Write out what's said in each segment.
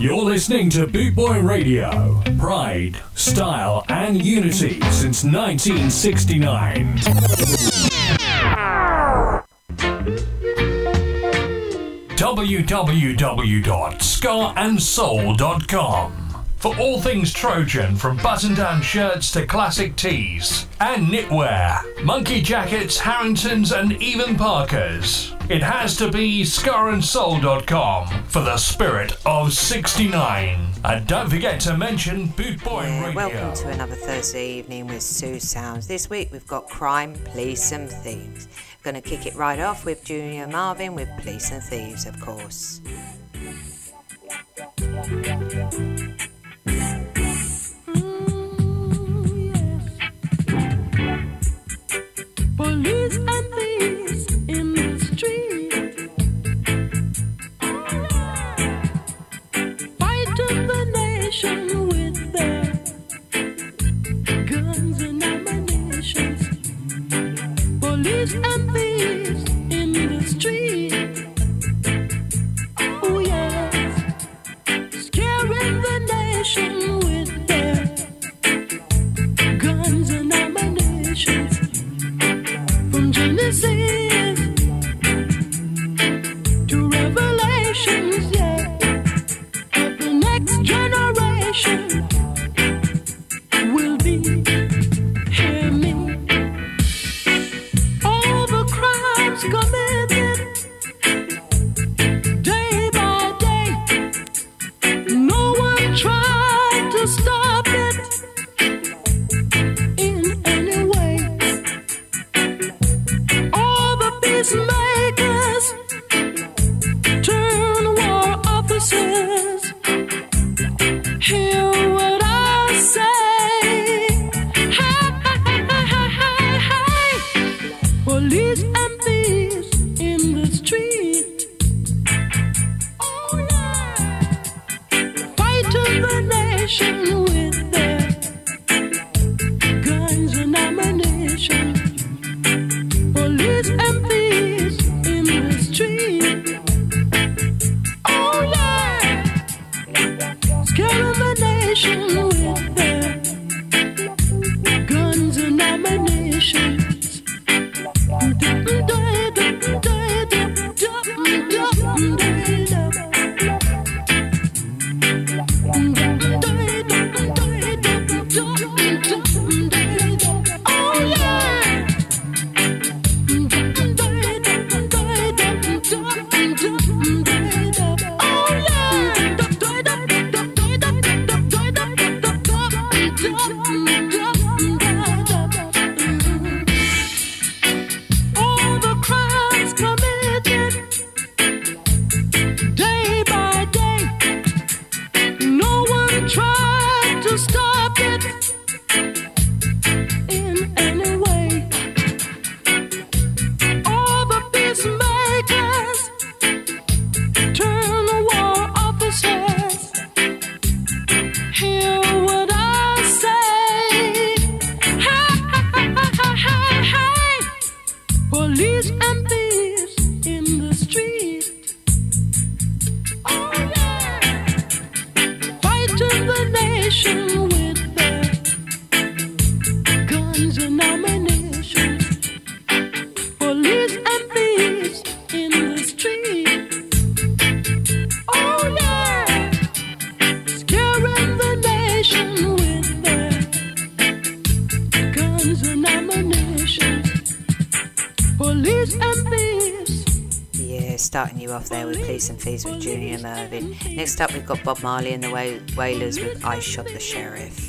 You're listening to Boot Boy Radio. Pride, style, and unity since 1969. www.scarandsoul.com for all things Trojan, from button down shirts to classic tees and knitwear, monkey jackets, Harringtons, and even parkas, it has to be scarandsoul.com for the spirit of 69. And don't forget to mention Boot Boy yeah, Radio. Welcome to another Thursday evening with Sue Sounds. This week we've got crime, police, and thieves. We're going to kick it right off with Junior Murvin with Police and Thieves, of course. Feliz There with Police and Fees, with Junior Murvin. Next up, we've got Bob Marley and the Wailers with I Shot the Sheriff.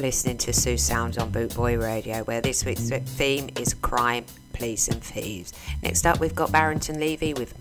listening to Sue Sounds on Bootboy Radio, where this week's theme is crime, police, and thieves. Next up, we've got Barrington Levy with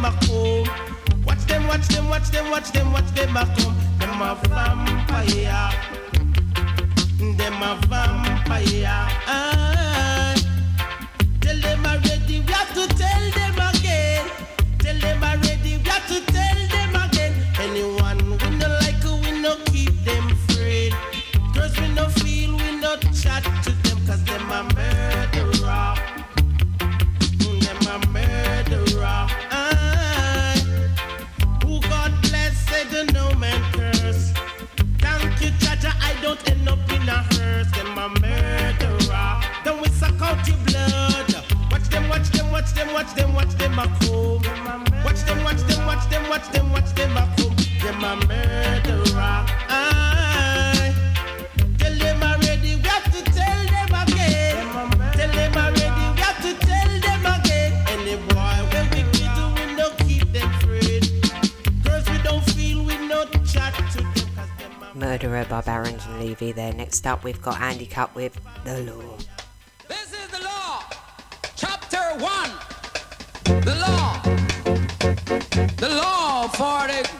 them, watch them a come. Watch them, watch them, watch them, watch them, watch them a come. Them a vampire. Them a vampire. Ah. Tell them already, we have to tell them again. Tell them already, we have to tell them again. Anyone we no like, we no keep them friend. Girls we no feel, we no chat to them, cause them a murderer. Watch them, watch them, a come. Them a murderer. Aye. Tell them already, we have to tell them again. Tell them already, we have to tell them again. Any boy when we get to, we no keep them. Girls we don't feel, we no chat to them Murderer by Barrington Levy there. Next up, we've got Andy Capp with The Law. Law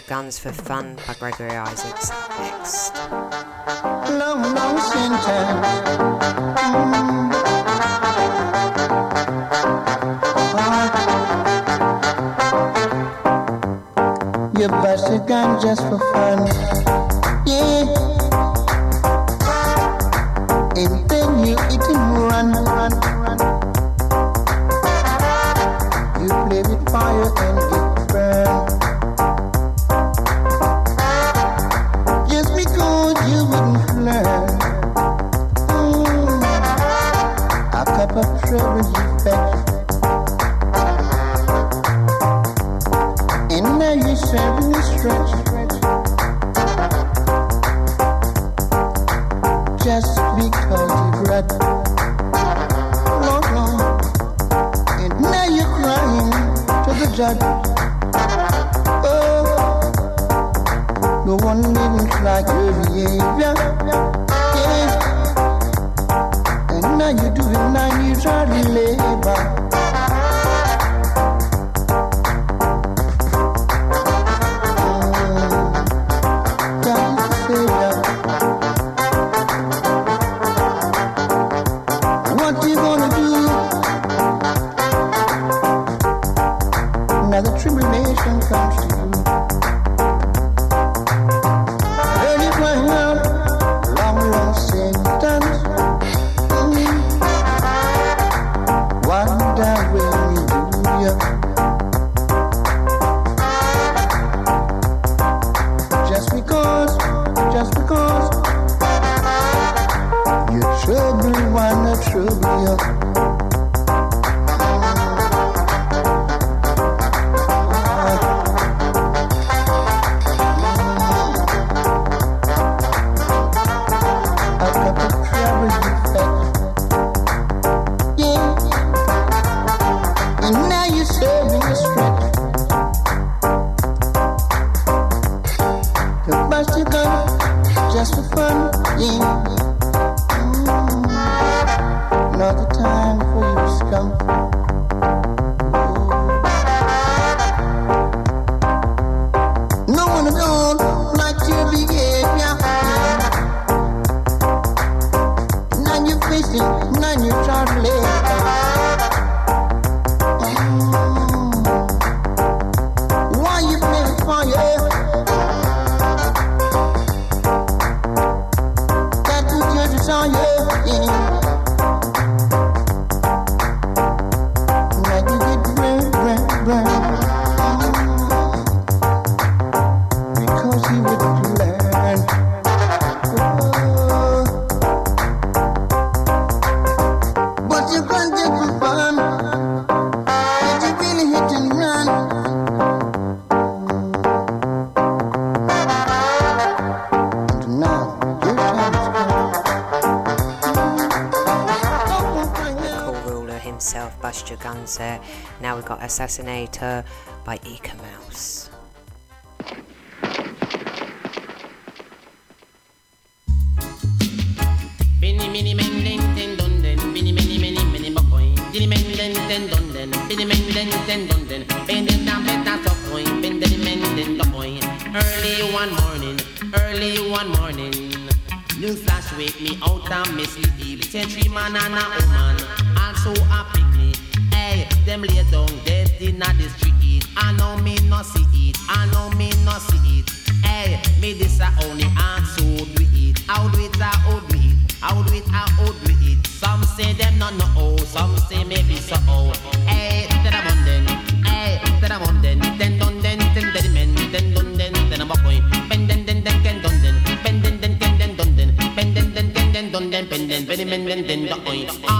Bust Guns for Fun by Gregory Isaacs. Next. long, long sentence. Mm. You bust your gun just for fun. Yeah. And then you eat and run, run. got assassinator uh, dead inna the street. I know me no see it. I know me no see it. Hey, me this a only and so do it. How do it? How do it? How do it? How do it? Some say them no no oh, some say maybe so oh. Hey, then I'm on then. Hey, then I'm on then. Then done then, then then men. Then don't then, then I'm a coin. Pen then then then can done then. Pen then then can then done then. Pen then then can then done then. Pen then pen then then then the coin.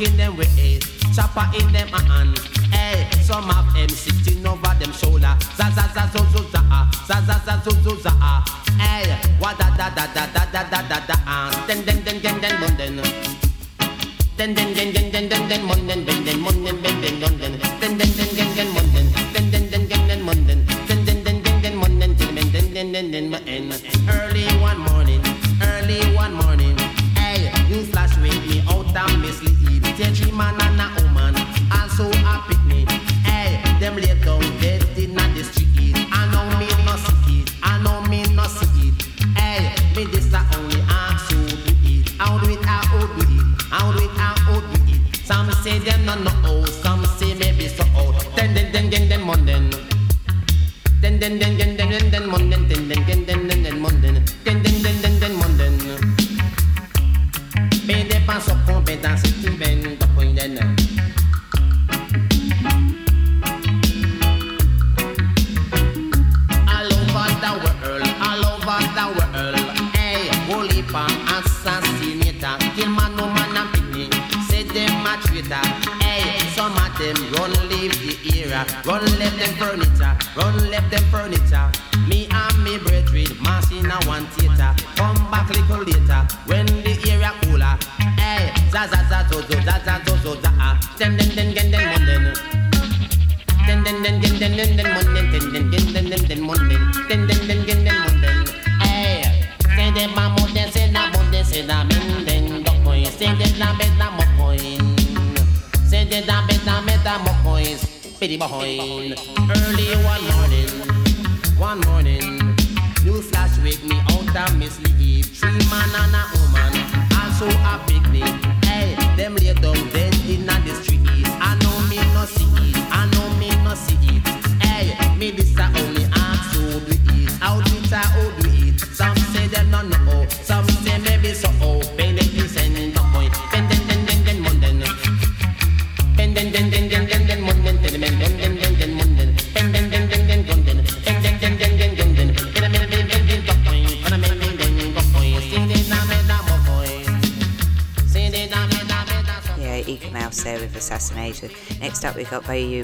in them ways, chopper in them hand. Hey, some of them sitting over them shoulder. Za za za zo zo za ah, za za za zo zo za ah. Hey, wa da da da da da da da da da ah. Den den den den den den den den den den den den den den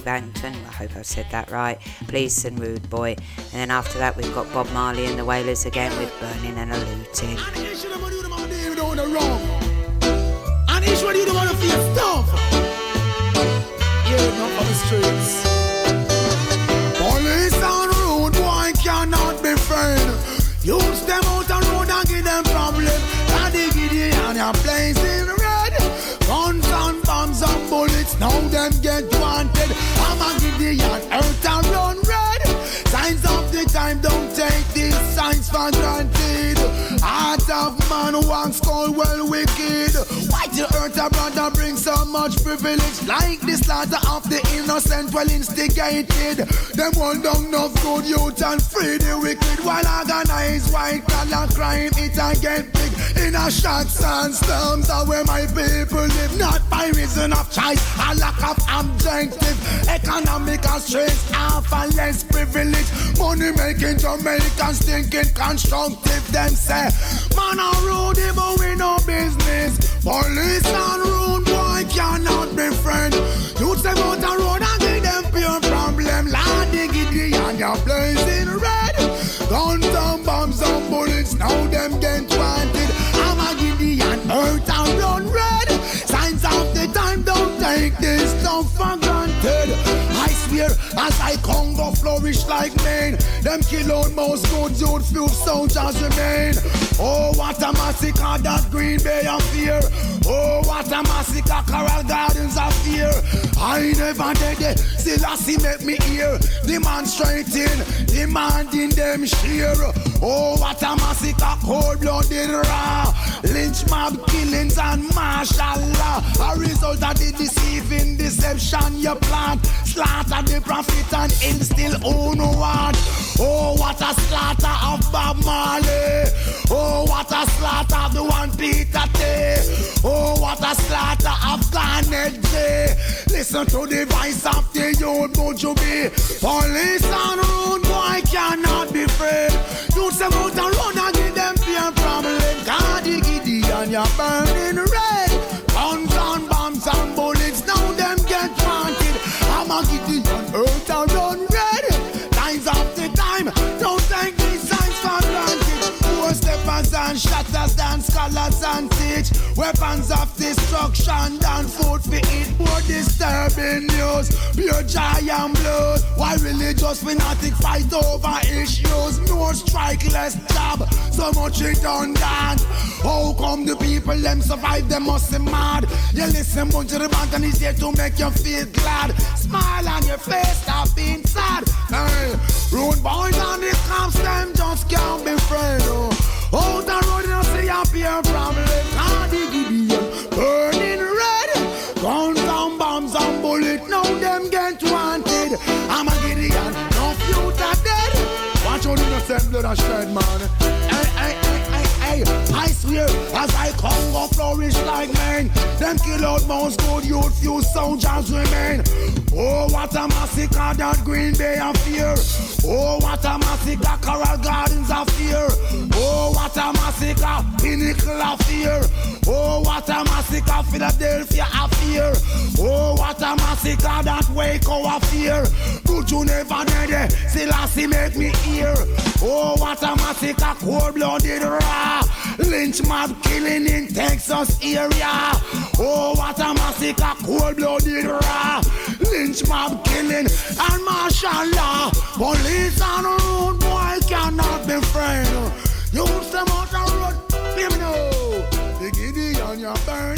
I hope I've said that right. Police and Rude Boy. And then after that, we've got Bob Marley and the Wailers again with Burning and a Looting. Bullets, now them get wanted. I'm a Gideon, earth and run red. Signs of the time, don't take these signs for granted. Heart of man once called well wicked. The earth a brother bring so much privilege? Like the slaughter of the innocent, well instigated. Them one down no good youth and free the wicked. While organized white collar crime, it a get big. In a shots and storms are where my people live. Not by reason of choice, a lack of objective. Economic strength, half and less privilege. Money making Jamaicans thinking constructive. Them say, man a rude, but we no business. Police and rude boy cannot be friend. You say out the road and give them pure problem. Lord, they give the and you're blazing red. Guns and bombs and bullets, now them get wanted. I'm a Gideon, earth and run red. Signs of the time, don't take this stuff for granted. As I Congo flourish like Maine, them kill out most good youth, few soldiers remain. Oh, what a massacre that Green Bay affair. Oh, what a massacre Coral Gardens fear? I never did it, still I see make me hear. Demonstrating, demanding them share. Oh, what a massacre, cold-blooded raw. Lynch mob killings and martial law. A result of the deceiving deception you plant. Slaughter the prophet and instill who no want. Oh, what a slaughter of Bob Marley. Oh, what a slaughter of the one Peter Tay. Oh, what a slaughter of Garnet J. Listen to the voice of the youth, Buju B. Police and rude boy cannot be afraid. You say out and run and give them fear problem. God, the Gideon, you're burning red. Guns and bombs and bullets, now them get wanted. I'm a Gideon, earth and run and shatters and scholars and teach. Weapons of destruction and food for eat. More disturbing news, pure joy and blood. Why religious fanatic fight over issues? More strike, less job, so much redundant. How come the people them survive? They must be mad. You listen bunch of the band and he's here to make you feel glad. Smile on your face, stop being sad. Hey, rude boys and the cops, them just can't be friends. Oh. Out the road, you see a pair from Lekan the Gideon. Burning red. Guns and bombs and bullets, now them get wanted. I'm a Gideon, no future dead. Watch out, innocent blood and shed, man as I come go flourish like men. Them kill out most good youth, few soldiers remain. Oh, what a massacre that Green Bay of fear. Oh, what a massacre Coral Gardens of fear. Oh, what a massacre Pinnacle of fear. Oh, what a massacre Philadelphia of fear. Oh, what a massacre that Waco of fear. But you never know the Selassie make me hear. Oh, what a massacre cold-blooded raw. Lynch mob killing in Texas area. Oh, what a massacre cold-blooded raw. Lynch mob killing and martial law. Police on the road, boy, cannot be friend. Use them out the road, know. The Gideon, you're burning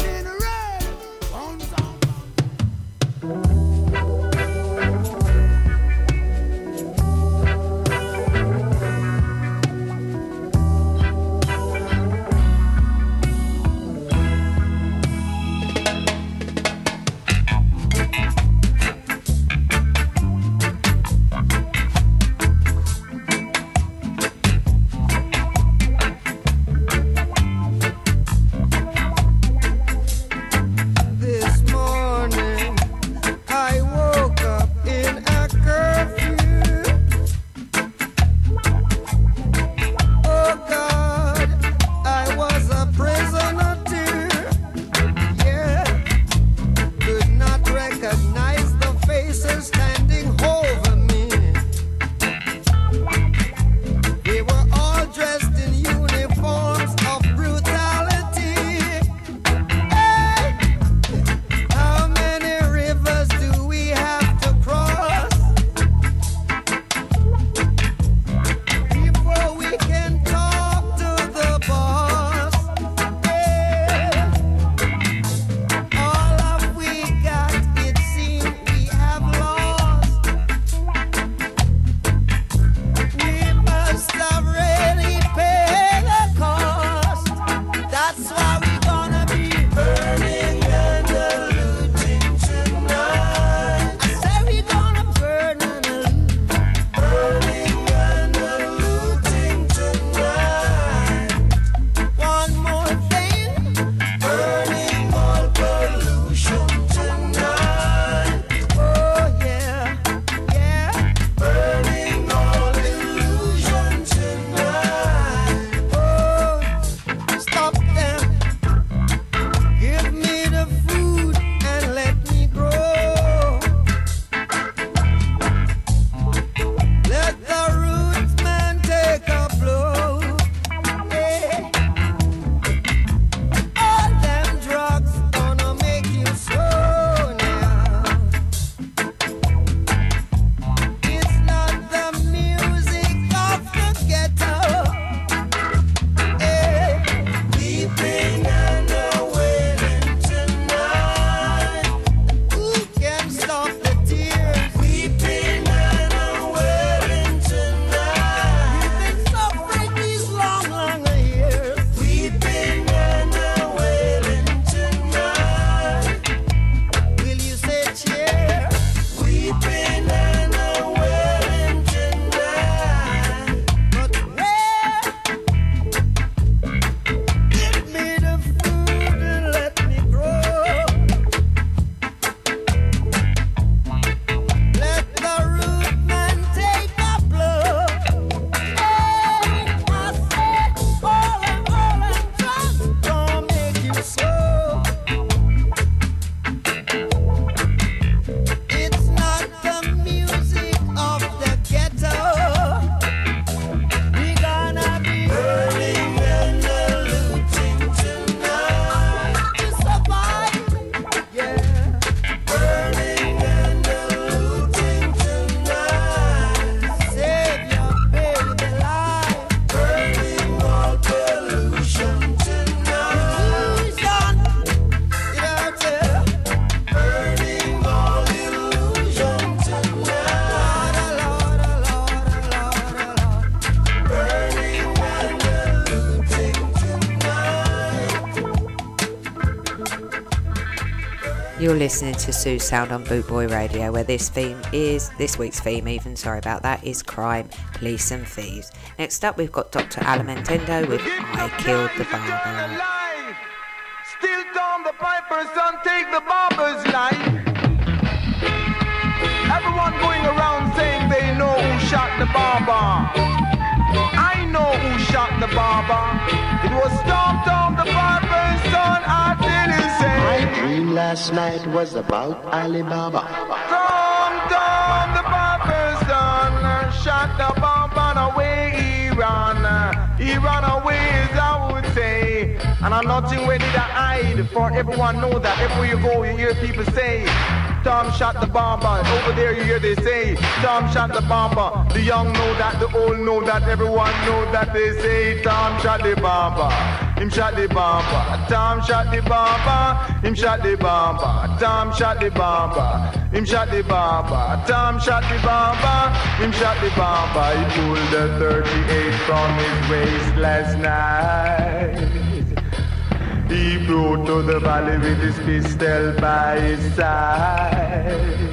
You're listening to Sue Sound on Bootboy Radio, where this theme is this week's theme. Even sorry about that is crime, police, and thieves. Next up, we've got Dr. Alimantado with "I Killed the Barber." Still down the piper's son, take the barber's life. Everyone going around saying they know who shot the barber. I know who shot the barber. It was Storm Tom, the barber's son. I didn't say. My dream last night was about Alibaba. Tom Tom, the barber's son, shot the barber and away he ran. He ran away, And I'm not nothing ready to hide, for everyone know that everywhere you go, you hear people say. Tom shot the bomber. Over there you hear they say, Tom shot the bomber. The young know that, the old know that, everyone know that they say, Tom shot the bomber. Him shot the bomber. Tom shot the bomber. Him shot the bomber. Tom shot the bomber. Him shot the bomber. Tom shot the bomber. Him shot the bomber. He pulled the 38 from his waist last night. He flew to the valley with his pistol by his side.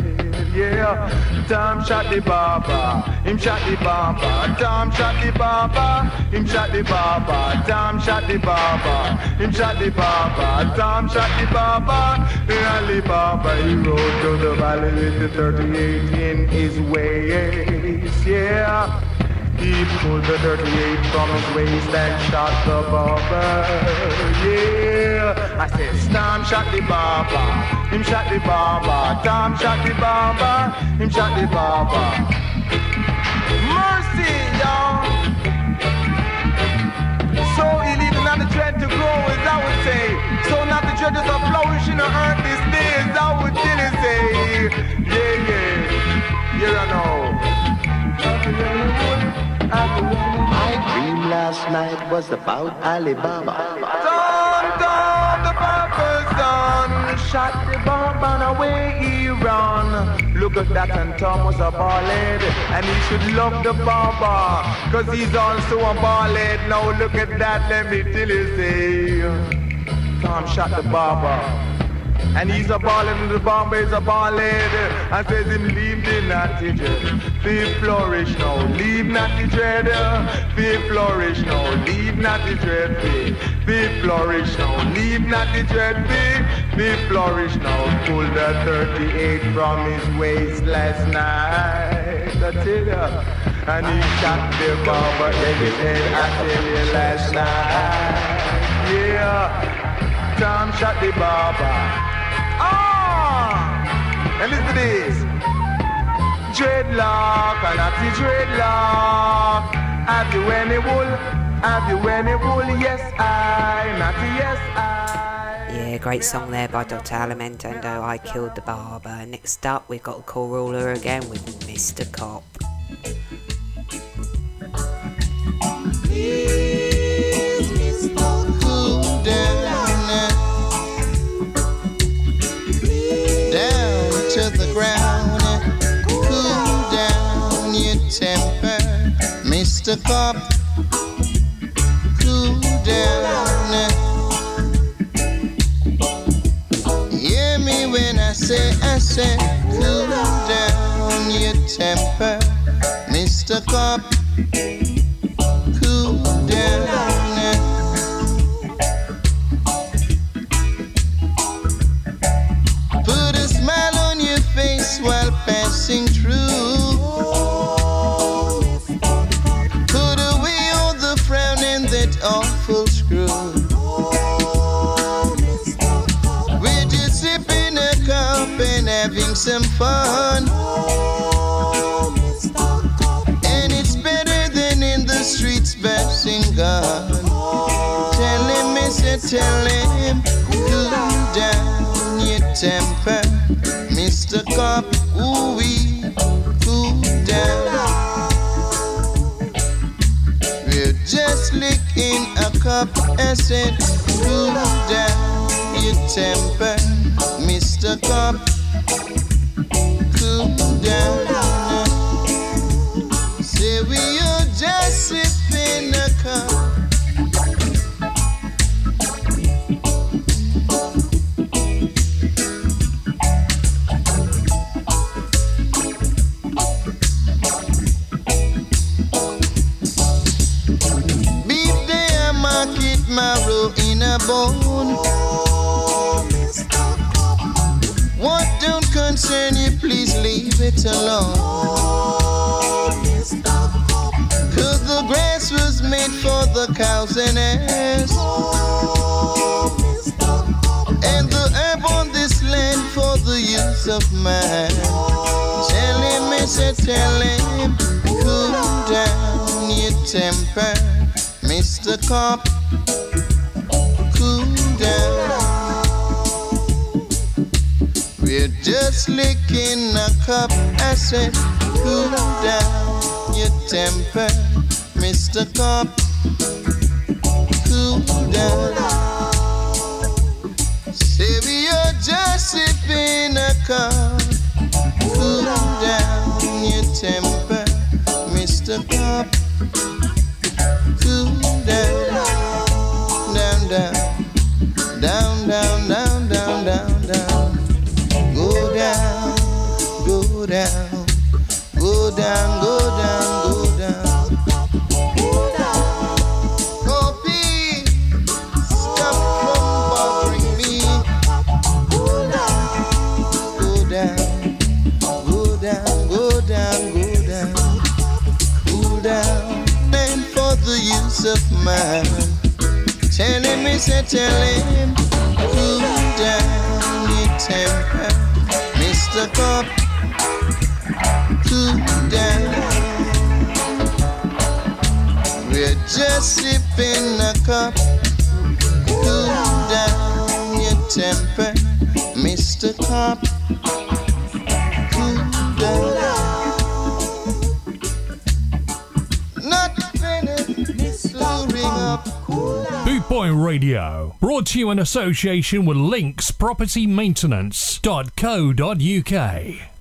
Yeah, Tom shot the barber, him shot the barber. Tom shot the barber, him shot the barber. Tom shot the barber, him shot the barber. Tom shot the barber, and the barber he rode to the valley with the 38 in his waist. Yeah. He pulled the 38 from his waist and shot the barber. Yeah, I said, Tom shot the barber. Him shot the barber. Tom shot the barber. Him shot the barber. Mercy, y'all. So illegal not the dread to grow, as I would say. So not the dread is a flourishing on earth these days, I would really say. Yeah, yeah. Yeah, I know. My dream last night was about Alibaba. Tom, Tom, the barber's son shot the bomb and away he run. Look at that, and Tom was a ballad, and he should love the barber, cause he's also a ballad. Now look at that, let me tell you, say, Tom shot the barber. And he's a ballad and the bomber is a ballad And says him leave the natty dread. Be flourish now, leave natty dread. Be flourish now, leave natty dread. Be flourish now, leave natty dread. Be flourish now. Pull the 38 from his waist last night. I tell ya And he shot the bomber in his head I tell you last night. Yeah. Tom shot the barber And listen to this. Dreadlock, and that's the dreadlock. Have you any wool? Have you any wool? Yes, I. Natty, yes, I. Yeah, great song there by Dr. Alimantado, I Killed the Barber. Next up, we've got Cool Ruler again with Mr. Cop. Cool Mr. Cop. Cool down. Hear me when I say, I say, cool down your temper, Mr. Cop. Tell him, cool down your temper, Mr. Cop. Ooh wee, cool down. We're just licking a cup. I said, cool down your temper, Mr. Cop. up, cool down. We're just licking a cup. I said. you an association with linkspropertymaintenance.co.uk.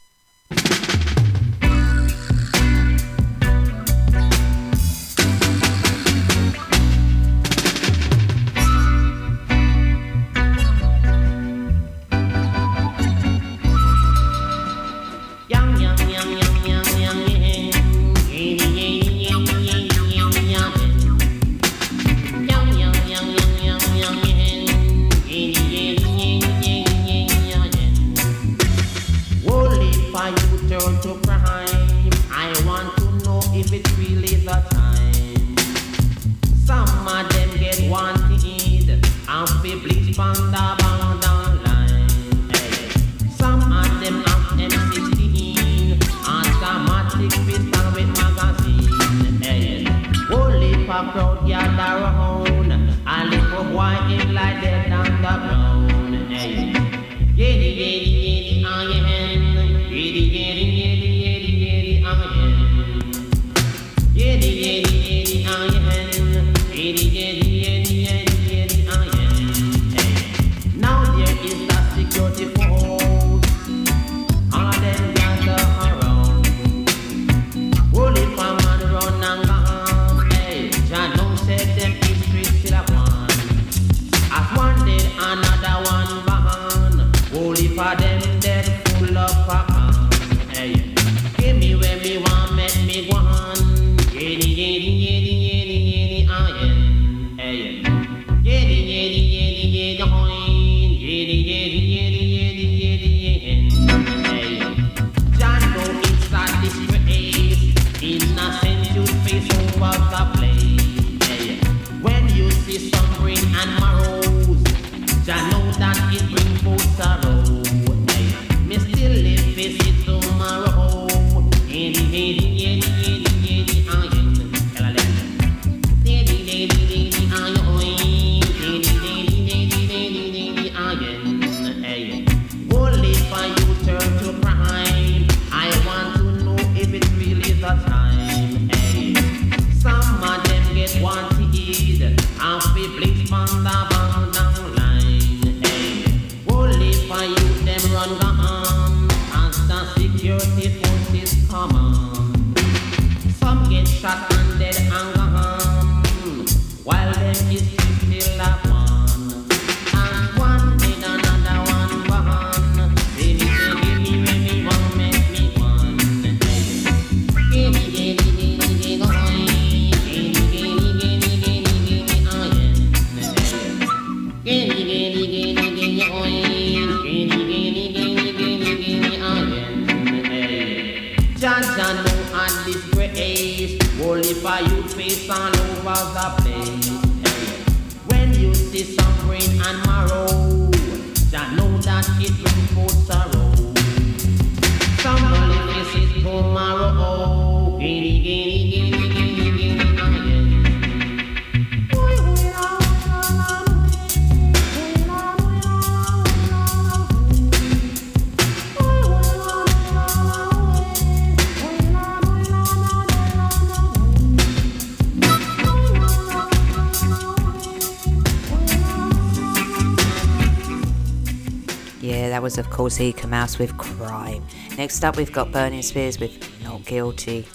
was, of course, Eek-A-Mouse with Crime. Next up, we've got Burning Spears with Not Guilty.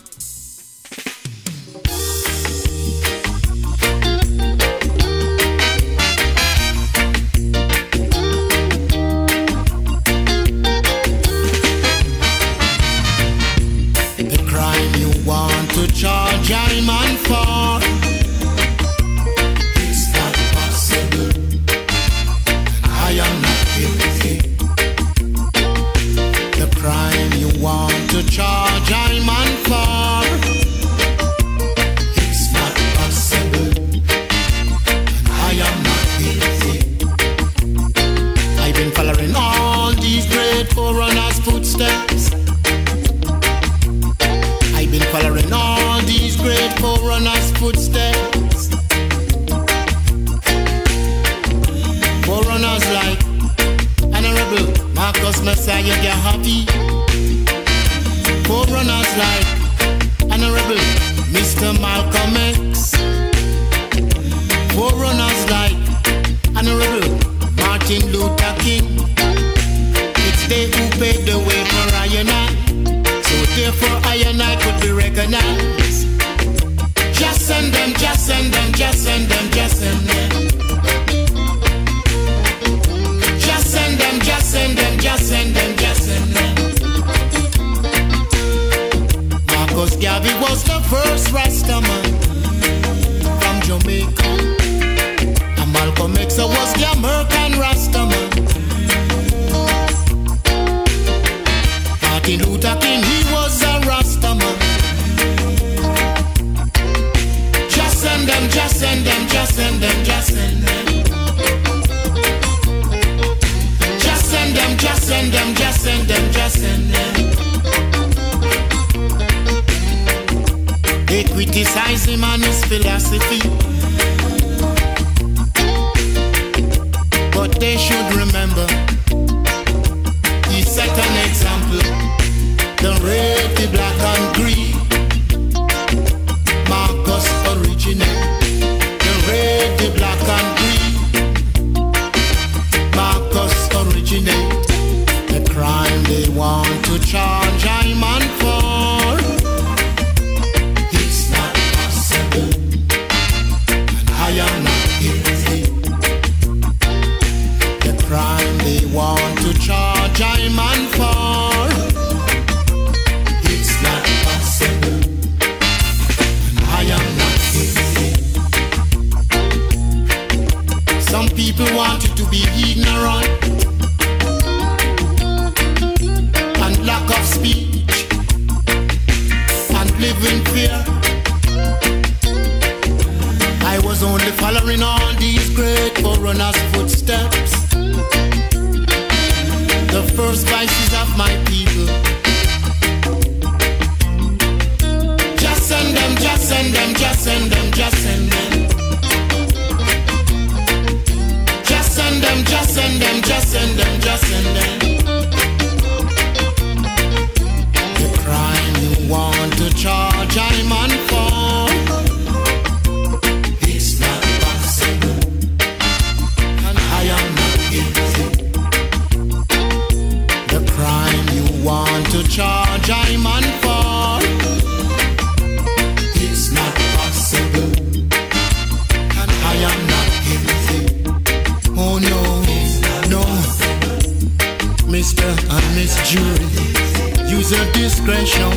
discretion.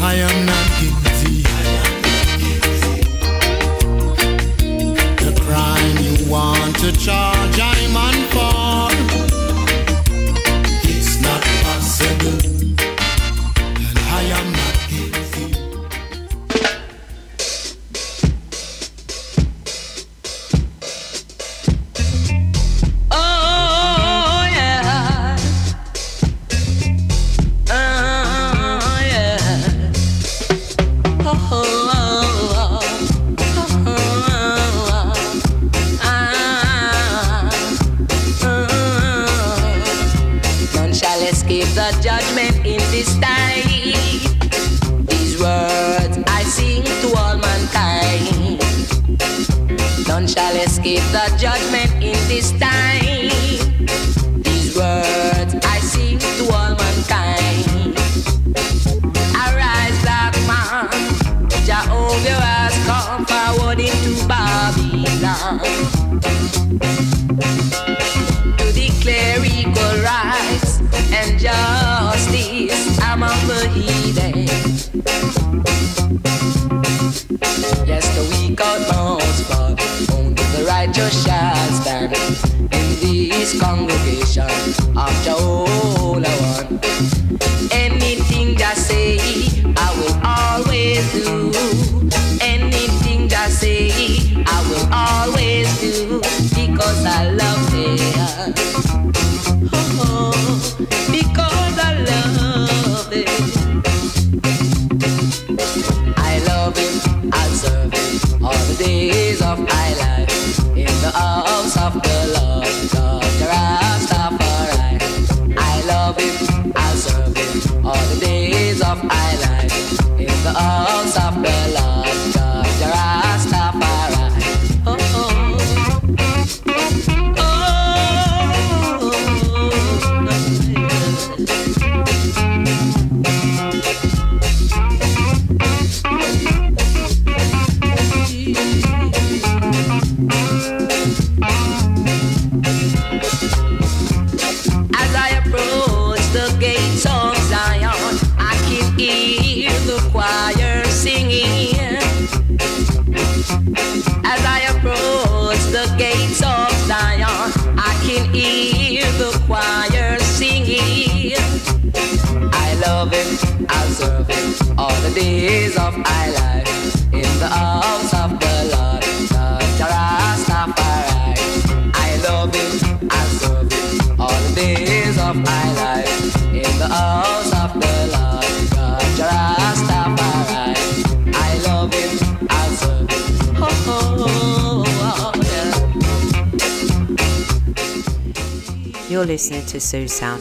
I am not.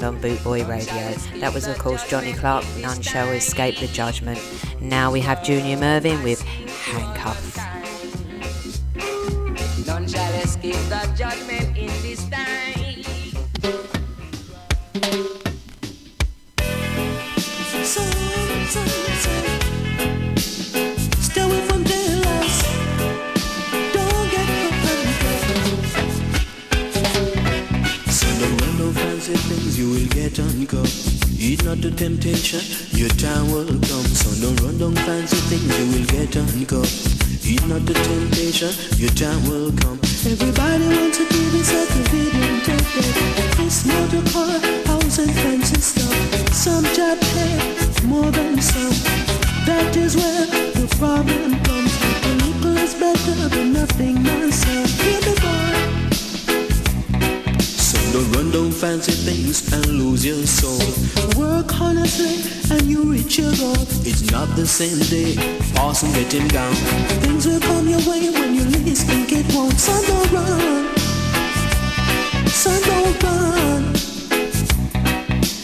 on Bootboy Radio. That was, of course, Johnny Clarke, None Shall Escape the Judgment. Now we have Junior Murvin with to temptation, your time will come. So no run down fancy things, you will get uncut. Heed not the temptation, your time will come. Everybody same day or getting down. Things will come your way when you least think it won't. So don't run. so don't run.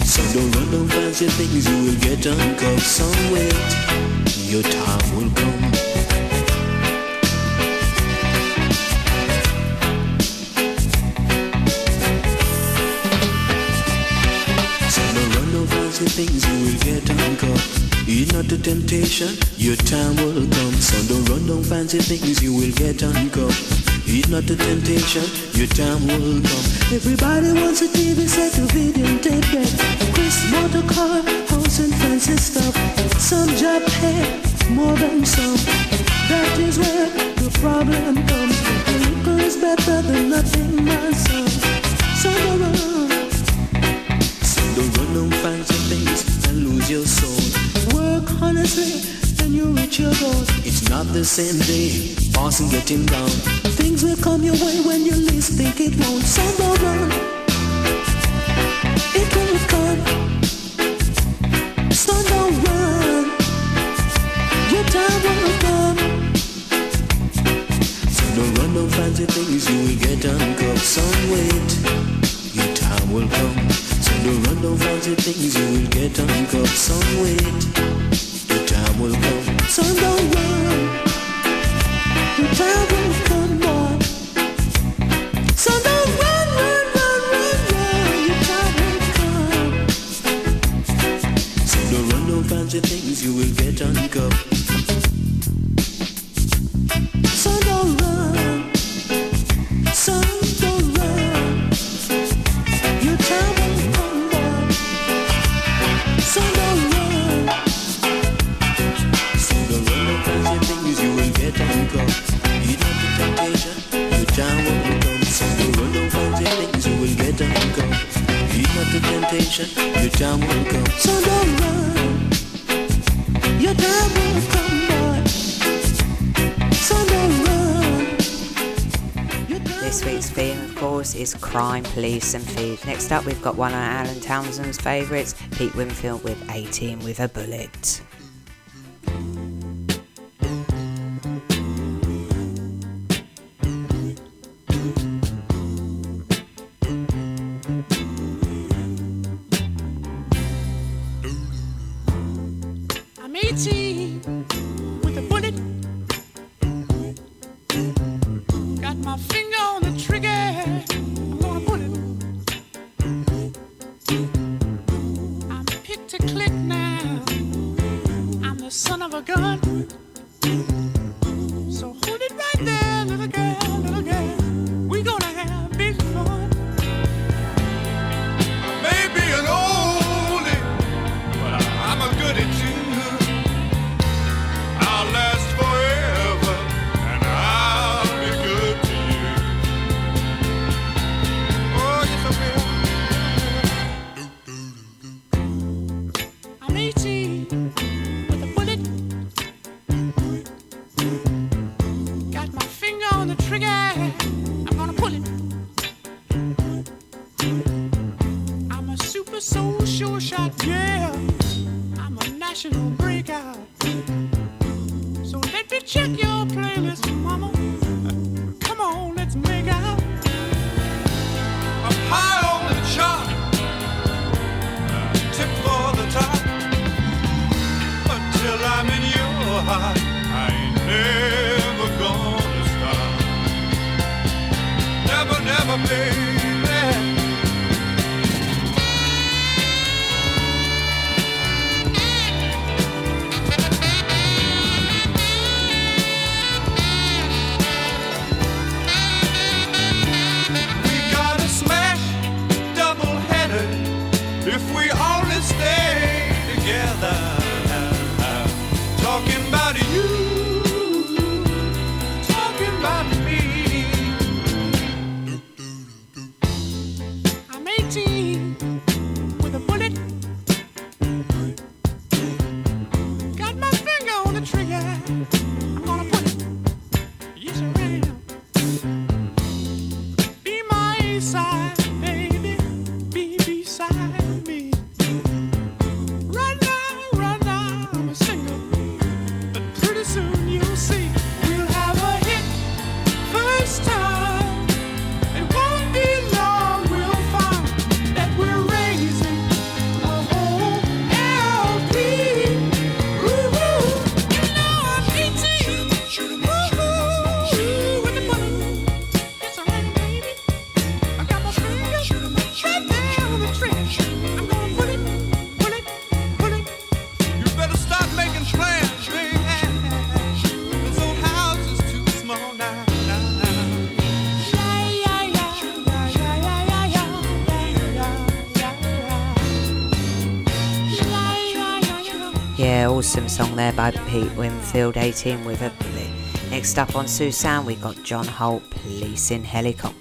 So don't run down fast your things. You will get uncuffed somewhere. Your time will come. temptation, your time will come. So don't run down fancy things, you will get uncuffed. Heed not the temptation, your time will come. Everybody wants a TV set, a videotape deck, a Chris motor car, house and fancy stuff. Some job pay more than some. That is where the problem comes. A little is better than nothing, my son. So don't run. future goes. It's not the same day, passing getting down. Things will come your way when you least think it won't. So. crime, police, and food. Next up, we've got one of Alan Townsend's favourites, Pete Wingfield with 18 with a Bullet. of a gun. song there by Pete Wingfield 18 with a bullet. Next up on Sue Sound, we got John Holt, Police in Helicopter.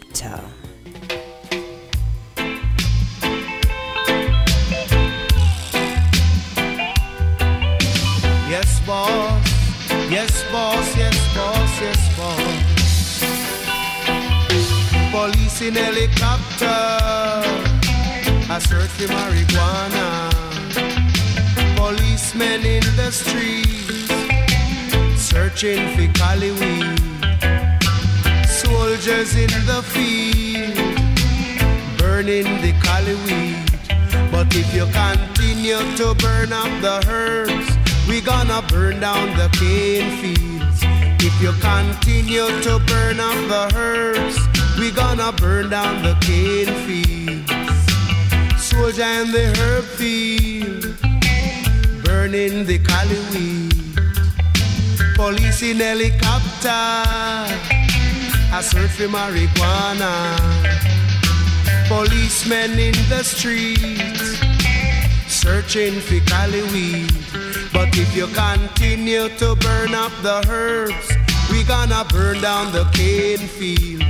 burn down the cane fields. If you continue to burn up the herbs, we gonna burn down the cane fields. Soldier and the herb field, burning the cali weed. Police in helicopter, a search for marijuana. Policemen in the streets, searching for cali weed. But if you continue to burn up the herbs, we gonna burn down the cane field.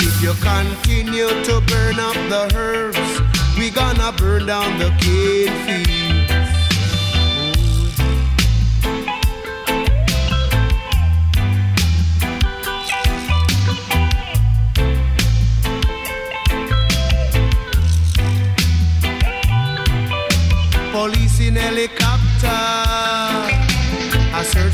If you continue to burn up the herbs, we gonna burn down the cane field. Police in helicopter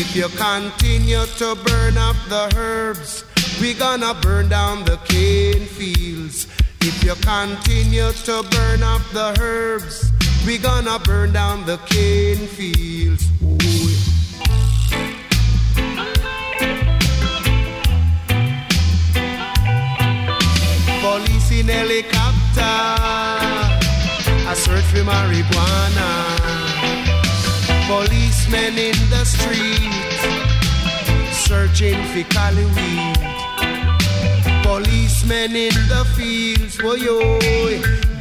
If you continue to burn up the herbs, we gonna burn down the cane fields. If you continue to burn up the herbs, we gonna burn down the cane fields. Ooh. Police in helicopter, I search for marijuana. Policemen in the street, searching for cali weed. Policemen in the fields, boy, yo,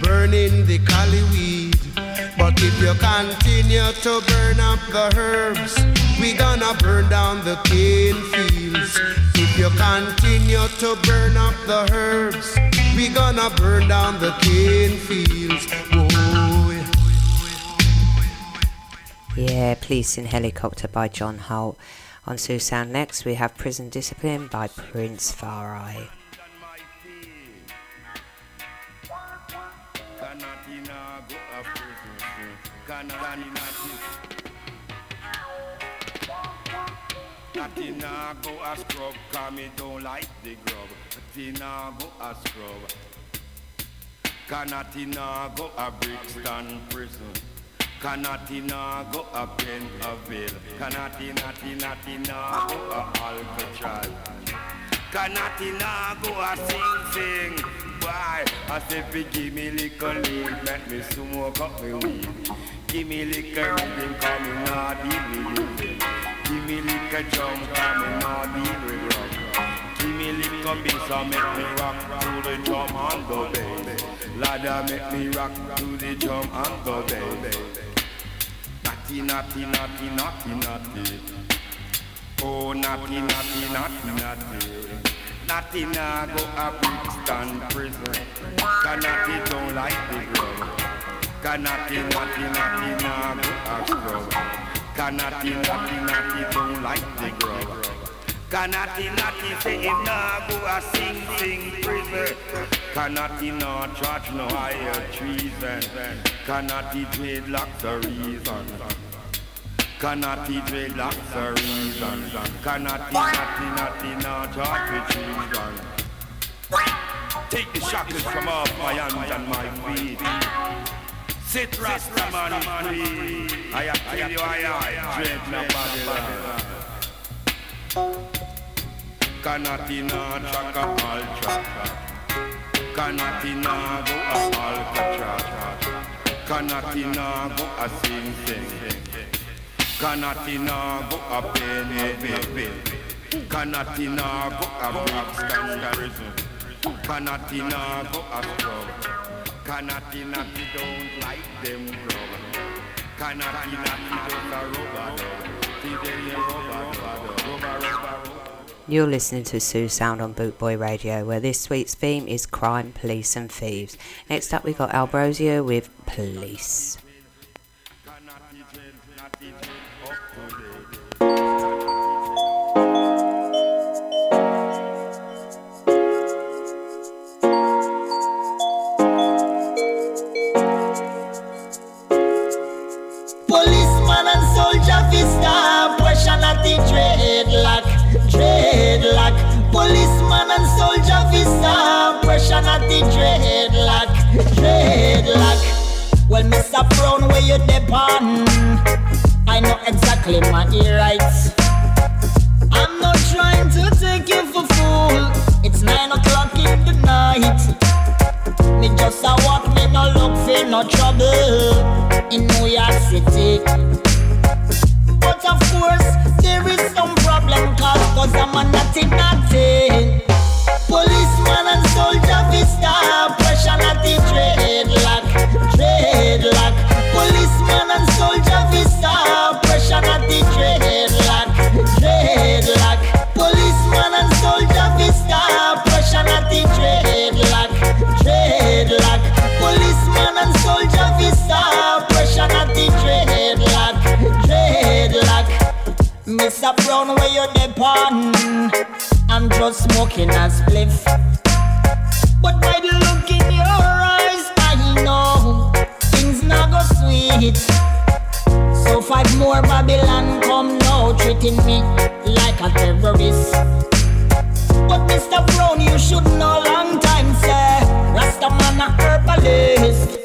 burning the cali weed. But if you continue to burn up the herbs, we gonna burn down the cane fields. If you continue to burn up the herbs, we gonna burn down the cane fields. Oh, Yeah, Police in Helicopter by John Holt. On Sound next, we have Prison Discipline by Prince Far I. Tina go a scrub, cause me don't like the grub. Go a scrub. Go a Brixton prison. Canatina go up in a Pentonville. Canatina, tina, tina go a Alcatraz. Canatina go a sing sing. Why? I say, give me little lead, make me smoke up me weed. Give me little rhythm, cause me not deal with rhythm. Give me little drum, cause me not deal with rum. Give me little bass, and make me rock to the drum and the bass. Ladder make me rock to the drum and the bass. Natty, natty, natty, natty, natty. Oh, natty, natty, natty, natty. Natty nah go a Brixton prison. Cause natty don't like the grub. Cause natty, natty, natty nah go a scrub. Cause natty, natty, natty don't like the grub. Cause natty, natty say him nah go a sing, sing prison. Cause natty nah charge no higher treason. Cause natty dreadlocks a reason. Canati dreadlocks a reason. Canati, natty, natty, not talk with treason. Take the shackles from off my hands and my feet. Sit Rasta man free. I tell you I am dread no Babylon. Canati na chaka ultra. Canati na go a Alcatraz. Canati na go a sing sing. Canatina go a penny eh, baby. Eh, Canatina eh. go a Brixton prison. Canatina go a scrub. Canatina don't like them grub. Canatina just a rubber. See rubber, rubber. You're listening to Sue Sound on Bootboy Radio, where this week's theme is crime, police, and thieves. Next up, we've got Alborosie with Police. The dreadlock, dreadlock. Well, Mr. Brown, where you depend? I know exactly my ear rights. I'm not trying to take you for fool. It's nine o'clock in the night. Me just a walk, me no look for no trouble in New York City. But of course, there is some problem cause, cause I'm a naughty naughty. Mr. Brown, where you depend? I'm just smoking a spliff. But by the look in your eyes, I know things not go sweet. So five more Babylon come now, treating me like a terrorist. But Mr. Brown, you should know long time, sir. Rasta man a herbalist.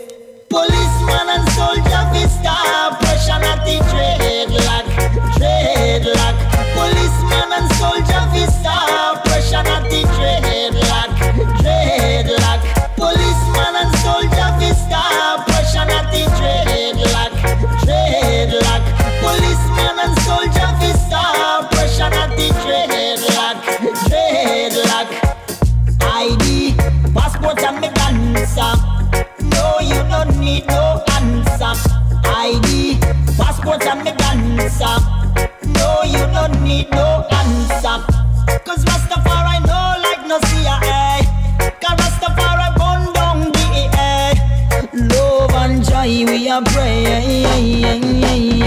Policeman and soldier vista, pressure not the dreadlock, passport and me dancer. No, you don't need no answer. Cause Rastafari no like no Rastafari down. Love and joy we are pray.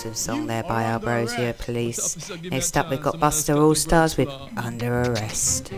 Awesome song there by bros police. Next up, we've got Buster All Stars with Under Arrest.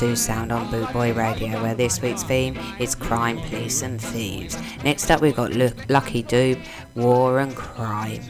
Sue Sound on Bootboy Radio, where this week's theme is crime, police, and thieves. Next up, we've got Lucky Dube, War and Crime.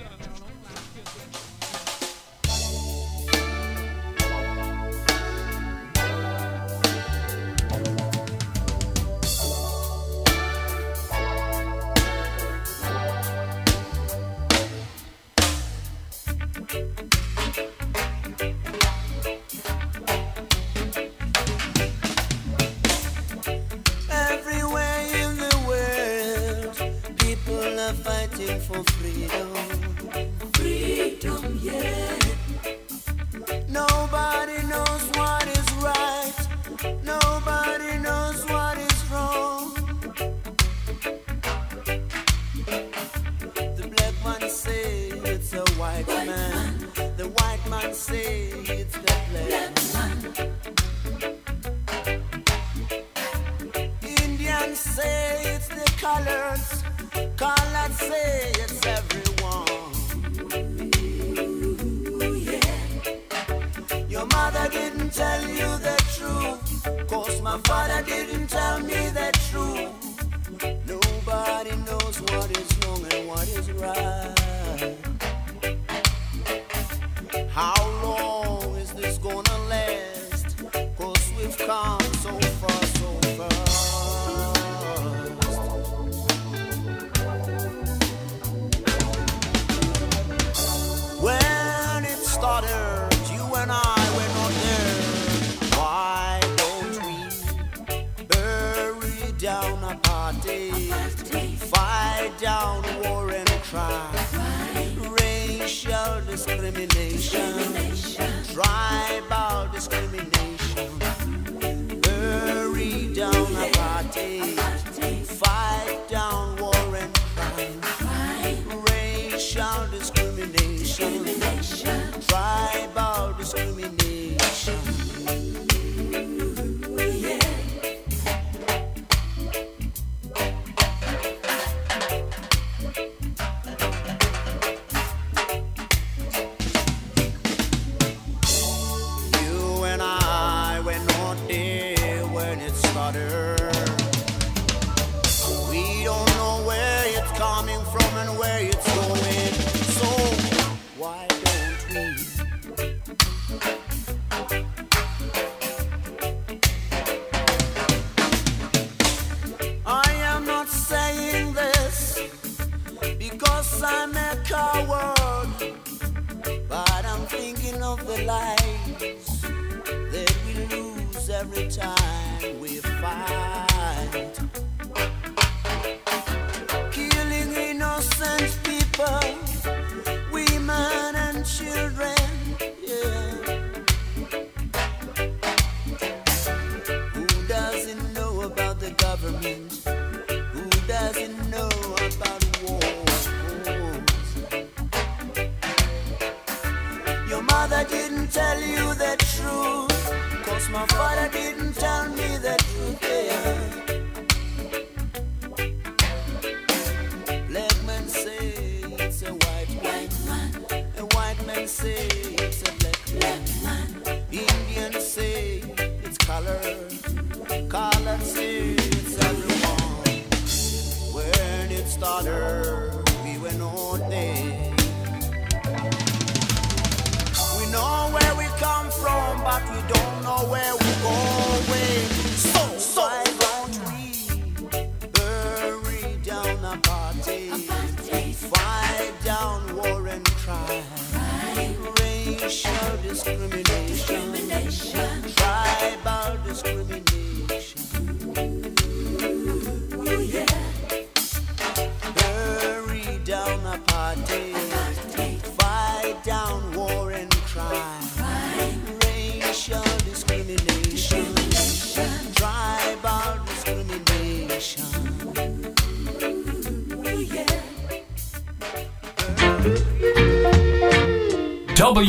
discrimination. discrimination. Try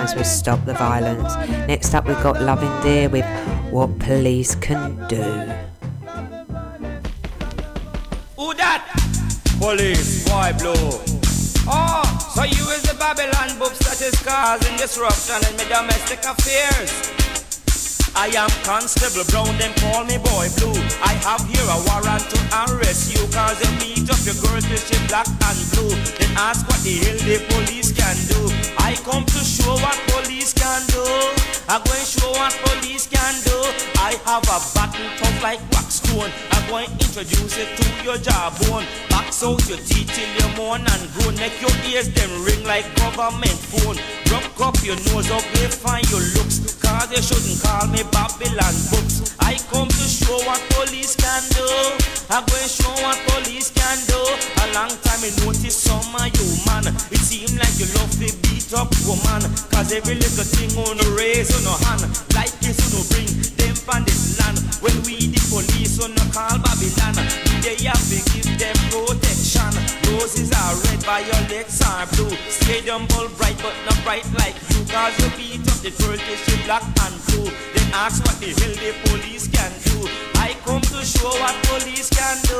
With Stop the Violence. Next up we've got Loving Dear with What Police Can Do. Who that? Police, boy blue. Oh, so you is the Babylon books that is causing disruption in my domestic affairs. I am Constable Brown, them call me Boy Blue. I have here a warrant to arrest you, cause you meet up your girls with she black and blue. Then ask what the hell the police can do. I come to show what police can do. I'm going to show what police can do. I have a button tough like wax stone. I'm going to introduce it to your jawbone. Box out your teeth till you moan and groan. Make your ears them ring like government phone. Rub up your nose up, they find your looks. Cause they shouldn't call me Babylon books. I come to show what police can do. I'm going to show what police can do. A long time I notice some of you man. It seem like you love to beat up woman. Cause every little thing on the raise on no hand. Like this on no bring them from this land. When we the police on no call Babylon. They have to give them protection. Roses are red, violets are blue. Stadium ball bright but not bright like you. Cause you beat up the Turkish with black and blue. Then ask what the hell the police can do. Come to show what police can do.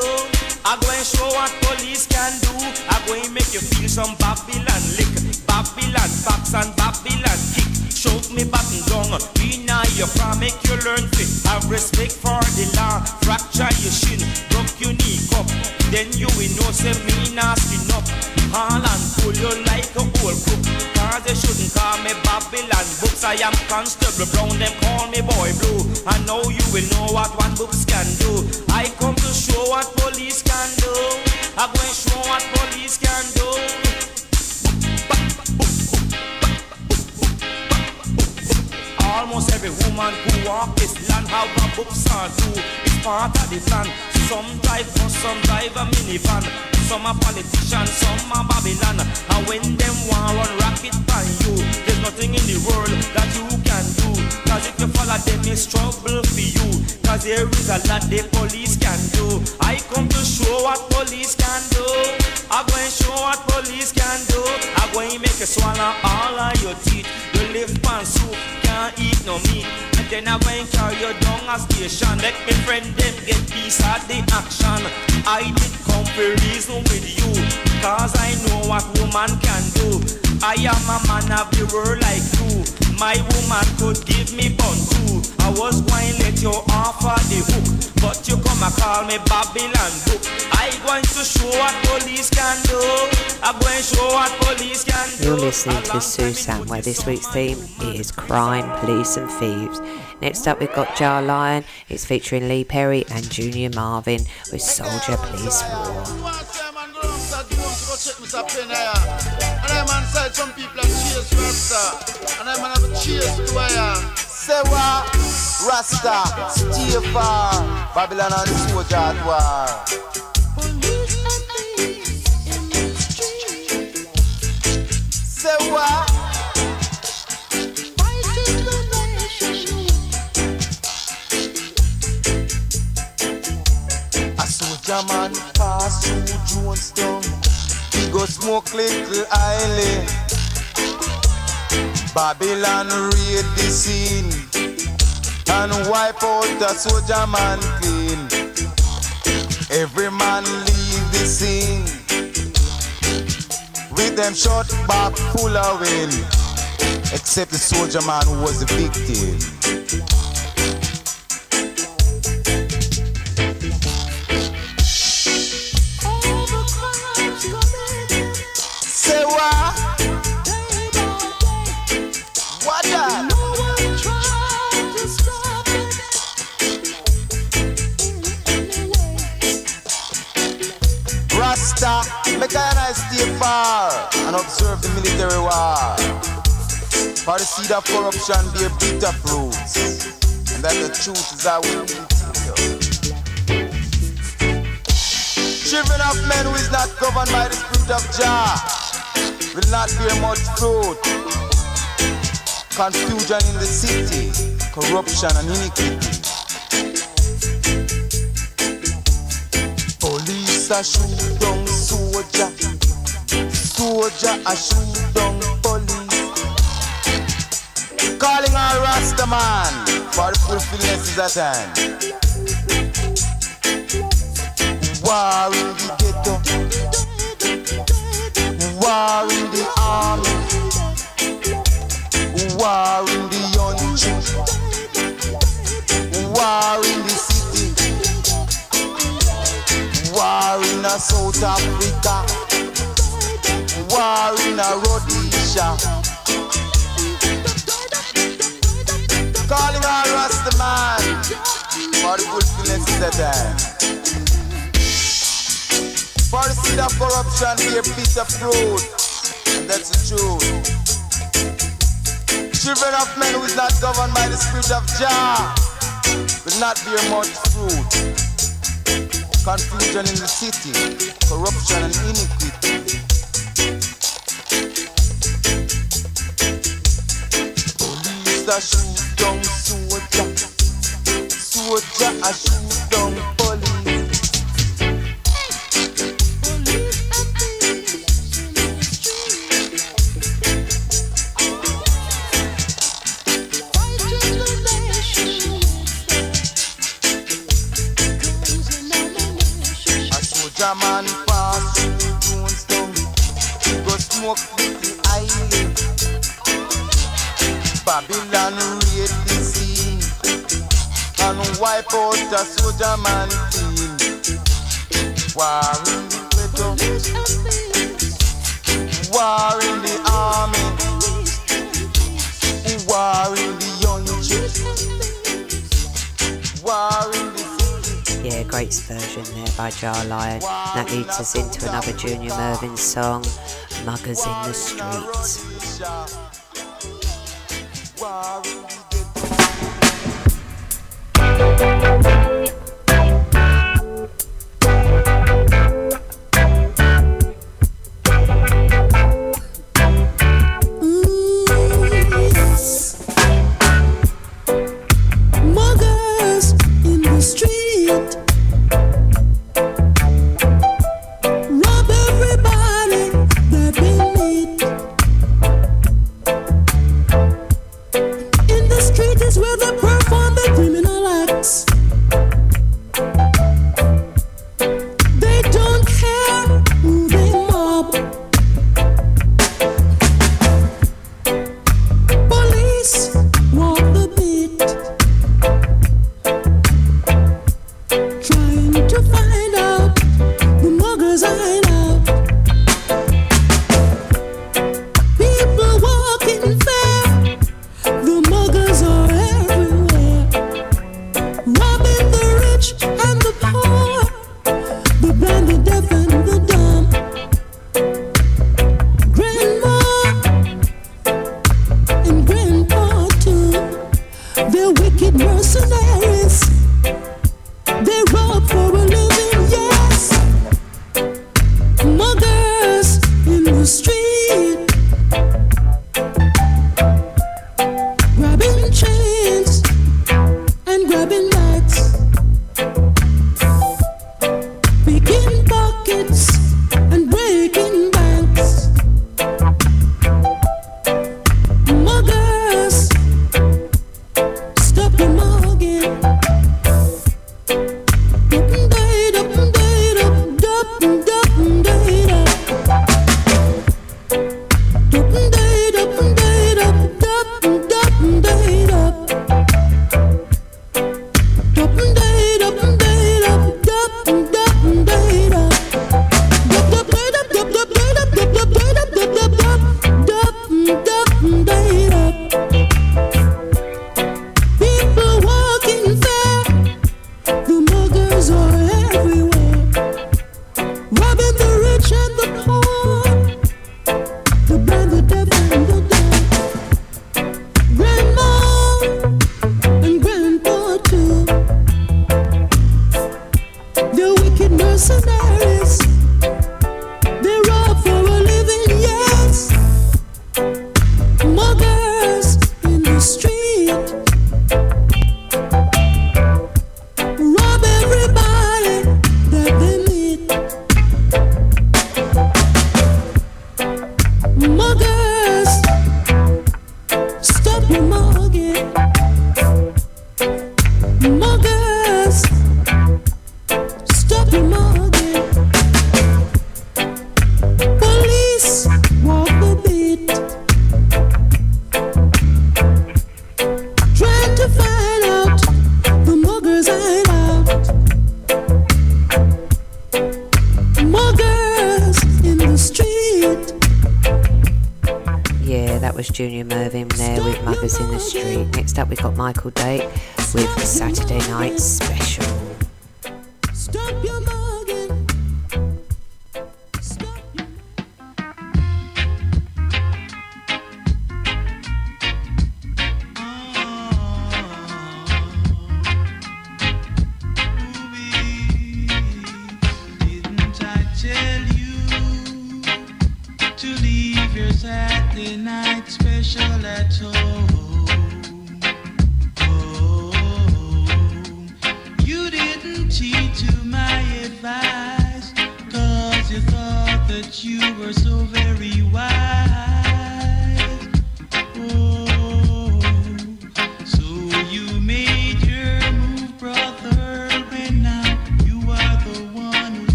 I go and show what police can do. I go and make you feel some Babylon lick. Babylon box and Babylon kick. Choke me button down. Deny your prom, make you learn to have respect for the law. Fracture your shin, broke your knee cup. Then you will know say me nasty enough. Haul and pull you like a old cook. Cause you shouldn't call me Babylon Books. I am Constable Brown, them call me Boy Blue. I know you will know what one books can do. I come to show what police can do. I'm going to show what police can do. Almost every woman who walk this land have a books or two. It's part of the plan. Some drive bus, some drive a minivan. Some are politicians, some are Babylon. And when them want run rocket by you, there's nothing in the world that you can do. Cause if you follow them, it's trouble for you. Cause there is a lot the police can do. I come to show what police can do. I'm going to show what police can do. I'm going to make you swallow all of your teeth. You live pan soup, can't eat no meat. And then going to carry you down a station. Let me friend them get piece of the action. I did come for reason with you. Cause I know what woman can do. I am a man of the world like you. My woman could give me bun too. I was going to let you off of the hook. But you come and call me Babylon book. I going to show what police can do. I'm going to show what police can do. You're listening to Susan, where this week's theme is crime, police, and thieves. Next up, we've got Jah Lion. It's featuring Lee Perry and Junior Murvin with Soldier Police War. On side some people cheers Rasta And I'm on have a cheers to wire Say what? Rasta, stay far. Babylon and soldier at war. What? A soldier man pass through Jonestown. Go smoke little island. Babylon raid the scene and wipe out a soldier man clean. Every man leave the scene with them shot back full of wind, except the soldier man who was the victim. Observe the military war. For the seed of corruption bear bitter fruits, and that the truth is you. Children of men who is not governed by the spirit of Jah will not bear much fruit. Confusion in the city, corruption and iniquity. Police a shoot down soldier, soldier a shoot down police. Calling all Rasta man, for the fulfillment is at hand. War in the ghetto, war in the army, war in the country, war in the city, war in a South Africa, war in a Rhodesia. Calling all Rasta man, for the fulfillment is at hand. For the seed of corruption bear bitter fruit, and that's the truth. Children of men who is not governed by the spirit of Jah will not bear much fruit. Confusion in the city, corruption and iniquity. A shoot down soldier, soldier a shoot down Babylon raid the scene and wipe out a soldier man clean. War in the ghetto, war in the army, War in the. War in the Yeah, great version there by Jah Lion. That leads us into another Junior Murvin song, Muggers in the Streets. War in the Muggers In the street is where the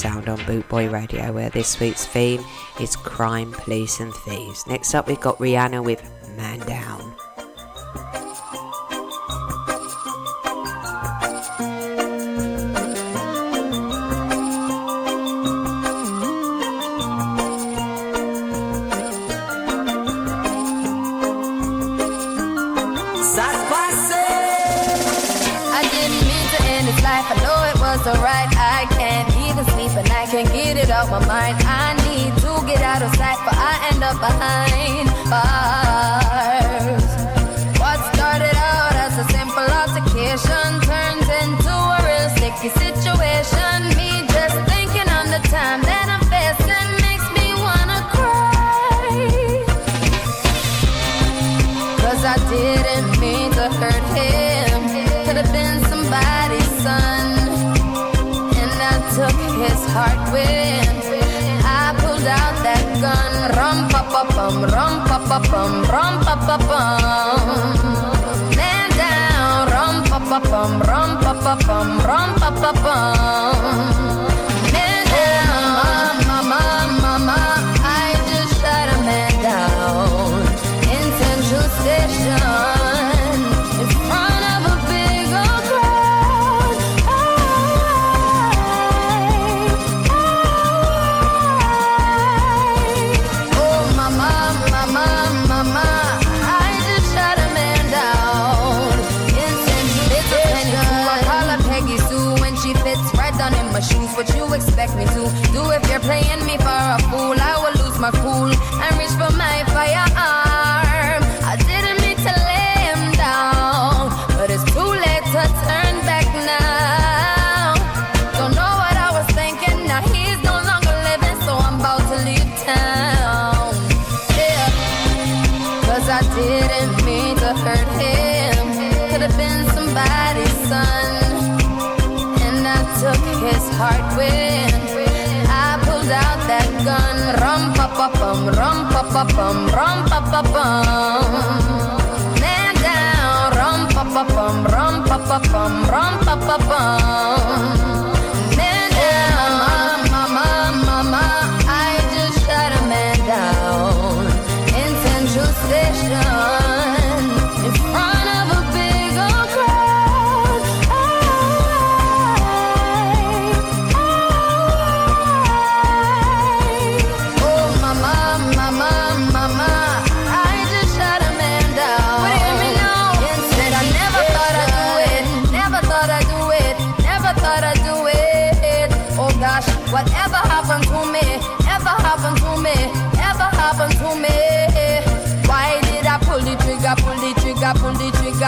sound on Bootboy Radio, where this week's theme is crime, police, and thieves. Next up, we've got Rihanna with bum, rum pa pa bum, rum pa pa bum. Man down, rum pa pa bum, rum pa pa bum, rum pa pa bum.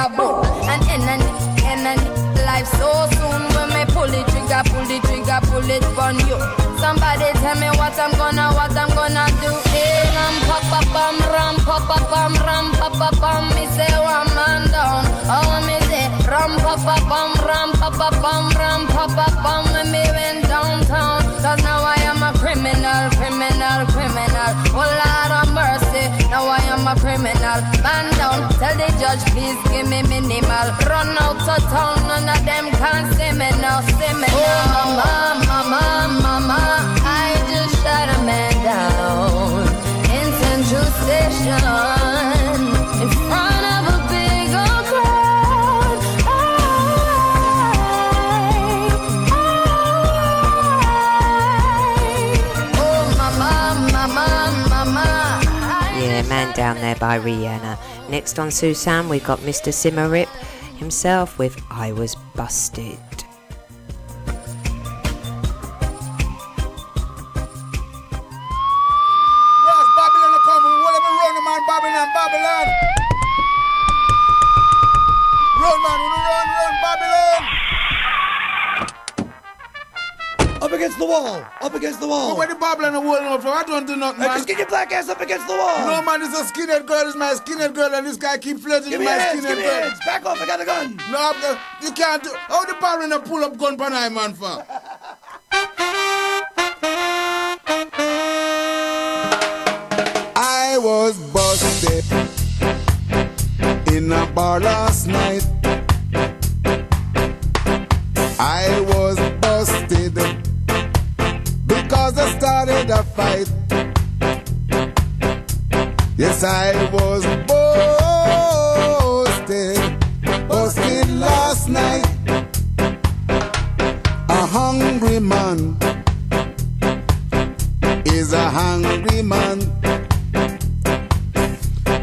boom, and enemy, enemy. Life so soon when me pull it trigger, pull the trigger, pull it on you. Somebody tell me what I'm gonna, what I'm gonna do. Hey, ram pa pa pam, ram pa pa pam, ram pa pa pam. Me say one man down, oh me say ram pa pa pam, ram pa pa pam, ram pa pa pam. When me went downtown, 'cause now I am criminal, criminal, criminal. Oh Lord of mercy, now I am a criminal. Man down, tell the judge, please give me minimal. Run out of town, none of them can see me now, see me oh, now. Oh mama, mama, mama, I just shot a man down in Central Station. man down there by Rihanna. Next on Susan, we've got Mr. Symarip himself with I Was Busted. Wall. But where the Babylon are holding up? I don't do nothing, Hey, man. just get your black ass up against the wall. No, man, this is a skinhead girl. This is my skinhead girl, and this guy keep flirting Give with my hands, skinhead give me girl. hands. Back off, I got a gun. No, I'm- you can't do. How the Babylon a pull up gun pan I, man, for? I was busted in a bar last night. Because I started a fight. Yes, I was busted, busted last night. A hungry man is a hungry man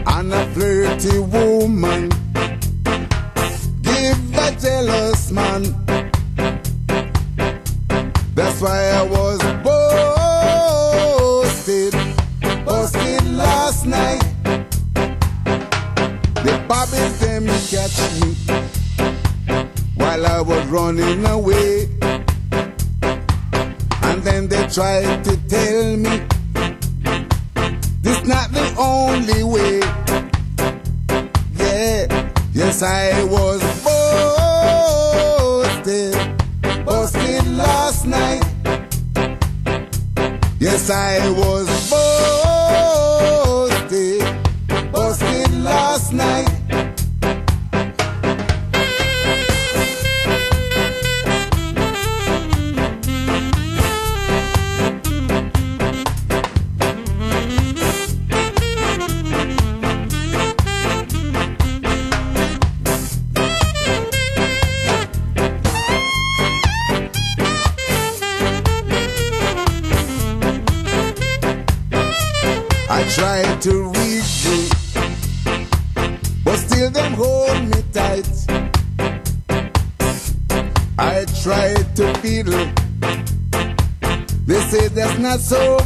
and a flirty woman. Give a jealous man. That's why I was The Bobbies them catch me while I was running away. And then they tried to tell me this not the only way. Yeah, yes, I was busted, busted last night. Yes, I was busted, to reach you, but still them hold me tight. I tried to fiddle, they say that's not so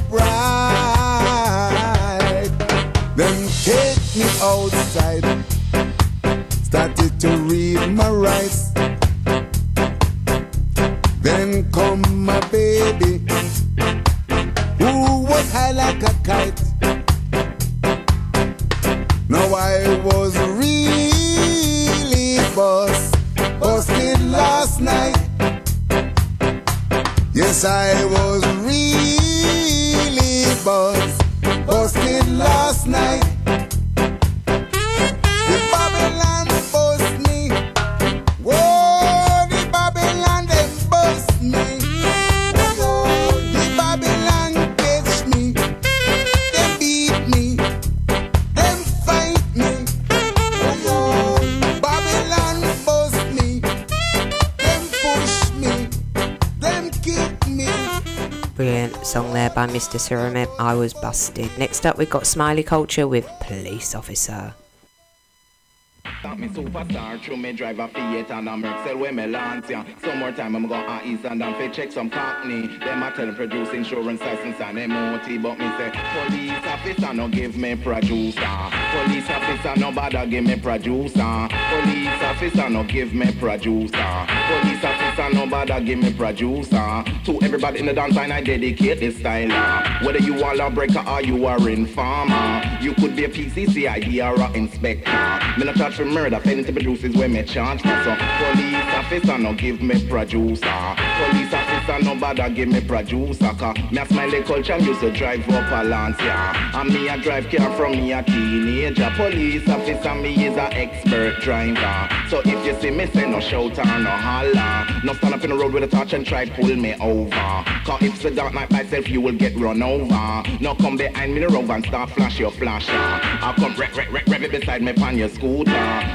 Mr. Pyramid. I was busted. Next up, we've got Smiley Culture with Police Officer. Stop me superstar, me drive a Fiat and a me. Some more time I'm going to and fi check some cockney. Them a tell them produce insurance license and MOT, but me say, police officer no give me producer. Police officer no bother give me producer. Police officer no give me producer. Police officer no bother give me producer. To everybody in the dance line I dedicate this style. uh. Whether you are lawbreaker or you are informer, you could be a PCC, PCCID or a inspector. Me not charge for murder, failing to produce is where me charge for. So police officer no give me producer. Police officer no bother give me producer. Cause me a smiley culture used to drive up a Lancia. And me a drive car from me a teenager. Police officer me is a expert driver. So if you see me say no shout or no holler, no stand up in the road with a torch and try pull me over. Cause if it's a dark night by myself you will get run over. No come behind me in the road and start flash your flasher. I'll come rev, rev, rev, rev it beside me on your scooter.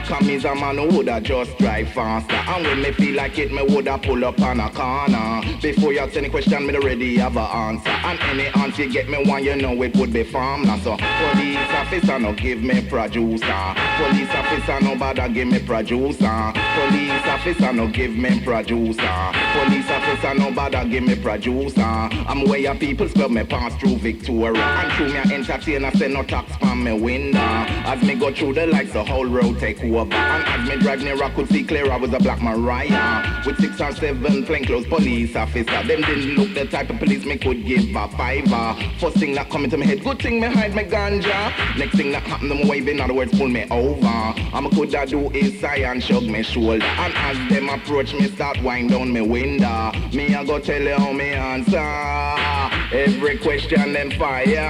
Cause me's a man who woulda just drive faster. And when me feel like it, me woulda pull up on a corner. Before you ask any question, me already have a answer. And any answer you get me one, you know it would be farmland. So police officer no give me producer. Police officer no bother give me producer. Police officer no give me producer. Police officer, no bother give me producer. I'm where your people's club me pass through Victoria. And through me entertainer, say no tax from me window. As me go through the lights, the whole road take over. And as me drive near, I could see clear I was a black Mariah. With six or seven plainclothes police officer. Them didn't look the type of police me could give a fiver. First thing that come into my head, good thing me hide my ganja. Next thing that happen, them wave in other words pull me over. I'm a could I do is sigh and shrug me shoulder. And as them approach me, start wind down me window. Me I go tell you how me answer. Every question them fire.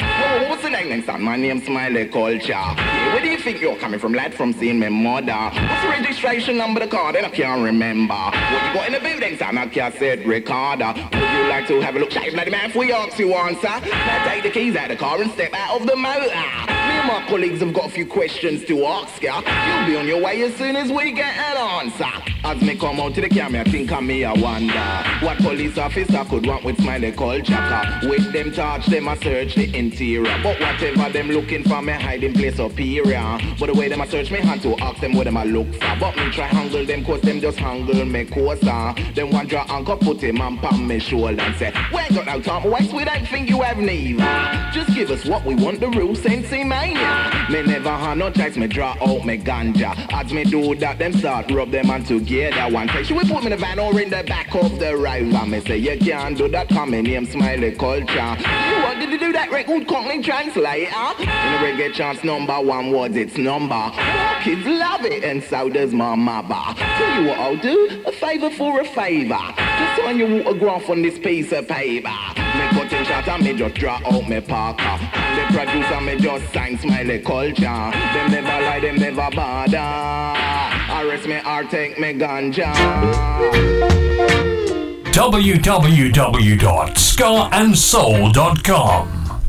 Oh, what's the name next time? My name's Smiley Culture. Yeah, where do you think you're coming from, lad? From seeing my mother. What's the registration number of the car? Then I can't remember. What you got in the building, son? I can't say Ricardo. Would you like to have a look? Shave like the man for you you answer. Now take the keys out of the car and step out of the motor. My colleagues have got a few questions to ask ya. You'll be on your way as soon as we get an answer. As me come out to the camera, think of me, I wonder what police officer could want with Smiley Culture. Car. With them touch, them I search the interior. But whatever them looking for, me hiding place superior. But the way them I search me hand to ask them what them I look for. But me try handle them cause them just handle me closer. Them one draw anchor put him on palm me shoulder and say, We ain't got no time waste, we don't think you have neither. Just give us what we want, the real sensei eh, mania. Me never had no choice, me draw out me ganja. As me do that, them start rub them on together. One say, should we put me in the van or in the back of the river? Me say, you can't do that, come me name Smiley Culture. You want to do that record company translator? In the reggae chance number one words, it's number. Kids love it, and so does my mother. Tell you what I'll do, a favor for a favor. Just sign your autograph on this piece of paper. Me cutting shot and me just draw out me parker. The producer me just sign Smiley Culture. Them never lie, them never bother. Arrest me or take me ganja. www.scarandsoul.com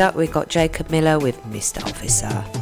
up, we got Jacob Miller with Mr. Officer.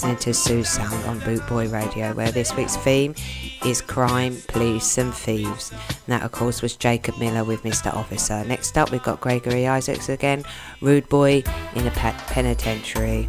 listening to Sue Sound on Bootboy Radio, where this week's theme is crime, police, and thieves. And that, of course, was Jacob Miller with Mr. Officer. Next up, we've got Gregory Isaacs again, Rude Boy in a pe- penitentiary.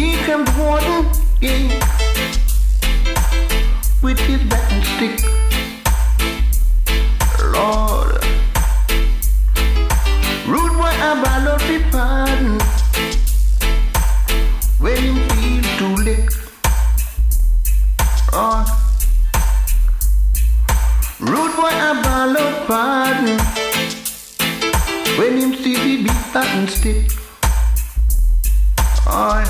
Here comes Warden, yeah, with his bat and stick. Lord, rude boy ball of free pardon. When him feel too late. Oh, rude boy ball of pardon. When him see the big button stick. Oh,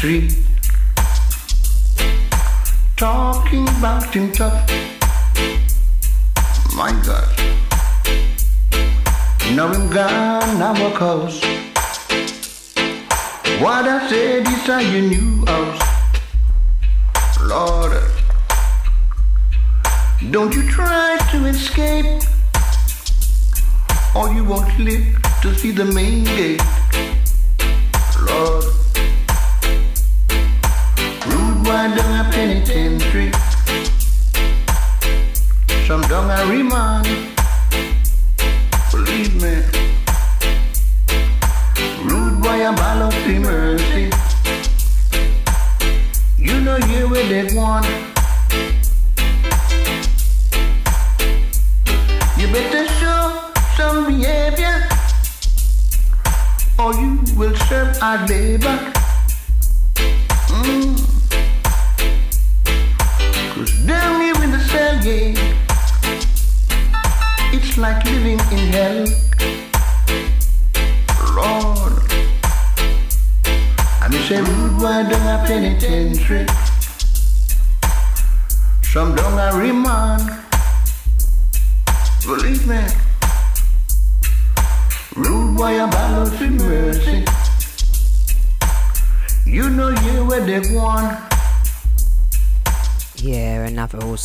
street, talking about him tough. My God, now him gone, now a cause. What I said is a your new house. Lord, don't you try to escape, or you won't live to see the main gate. Some down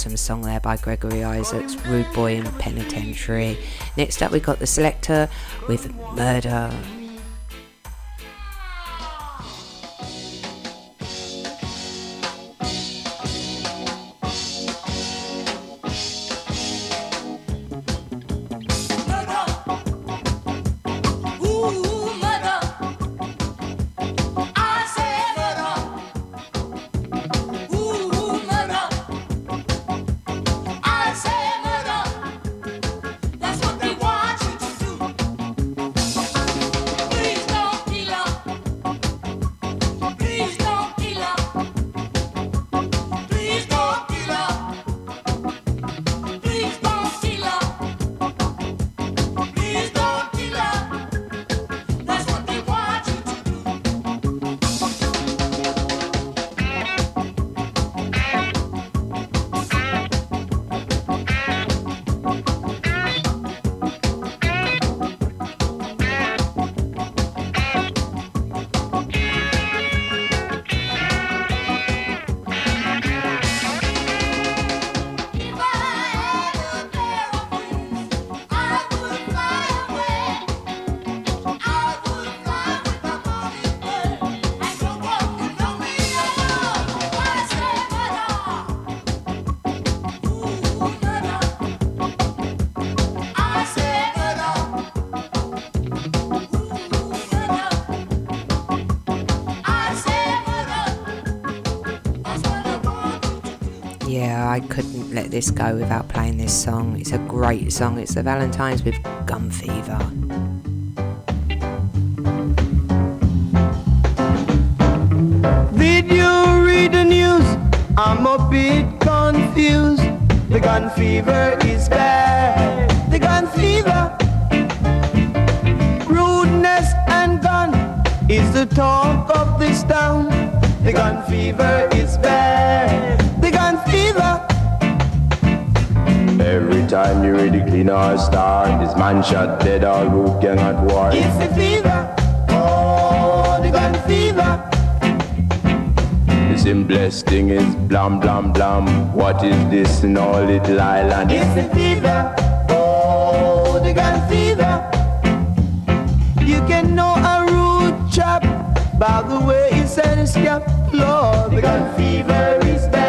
awesome song there by Gregory Isaacs, Rude Boy in Penitentiary. Next up, we got the Selecter with Murder. I couldn't let this go without playing this song. It's a great song. It's the Valentines with Gun Fever. Did you read the news? I'm a bit confused. The gun fever is bad. The gun fever. Rudeness and gun is the talk of this town. The gun fever is bad. Every time you read the Gleaner or star, this man shot dead all who cannot war. It's the fever, oh, the gun fever. The simplest thing is blam blam blam. What is this in all little island? It's the fever, oh, the gun fever. You can know a rude chap by the way he said his cap, Lord. The gun fever is bad.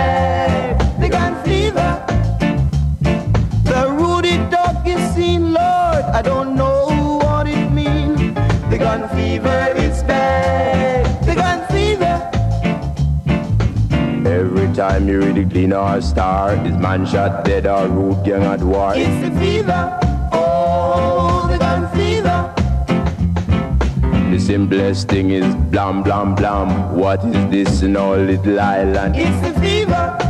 time you really clean or star. This man shot dead or root gang at war. It's the fever, oh, the gun fever. The simplest thing is blam, blam, blam. What is this in our little island? It's the fever.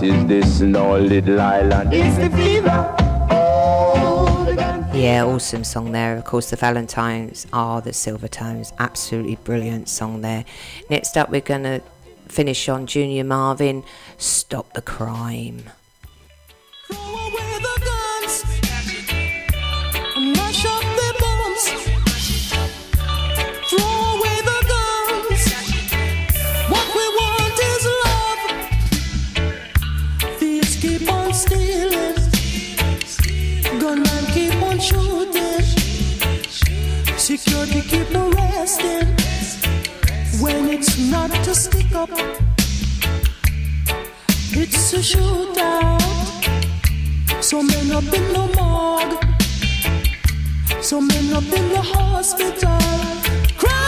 What is this now, little island? It's the fever. Yeah, awesome song there. Of course, the Valentines are the Silvertones. Absolutely brilliant song there. Next up, we're going to finish on Junior Murvin, Stop the Crime. no resting when it's not a stick up, it's a shootout. So men up in the morgue, so men up in the hospital. Cry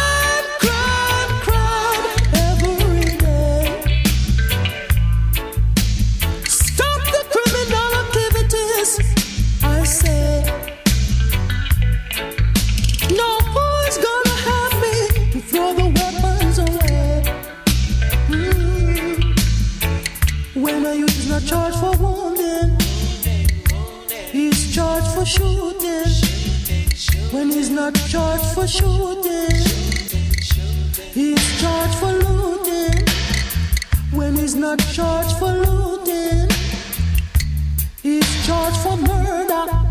charged for wounding. He's charged for shooting. When he's not charged for shooting, he's charged for looting. When he's not charged for looting, he's charged for murder.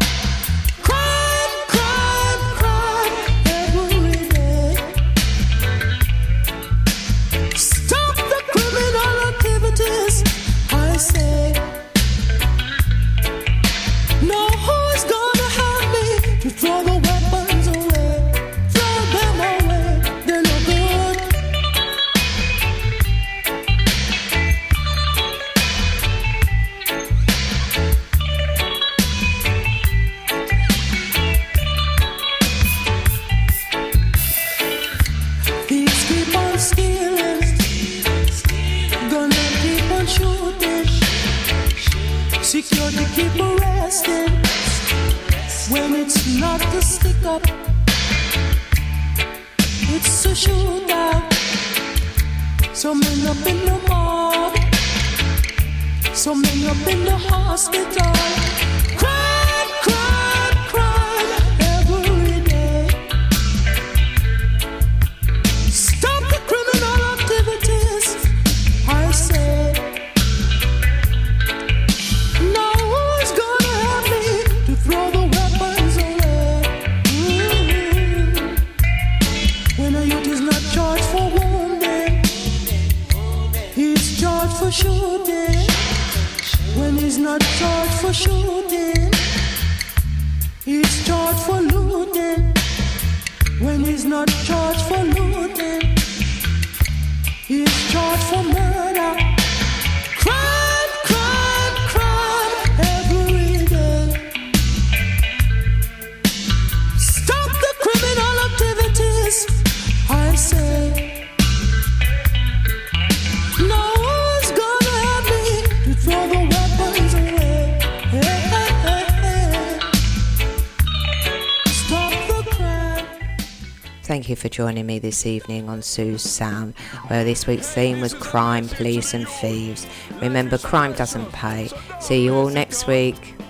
this evening on Sue's Sound, where this week's theme was crime, police, and thieves. Remember, crime doesn't pay. See you all next week.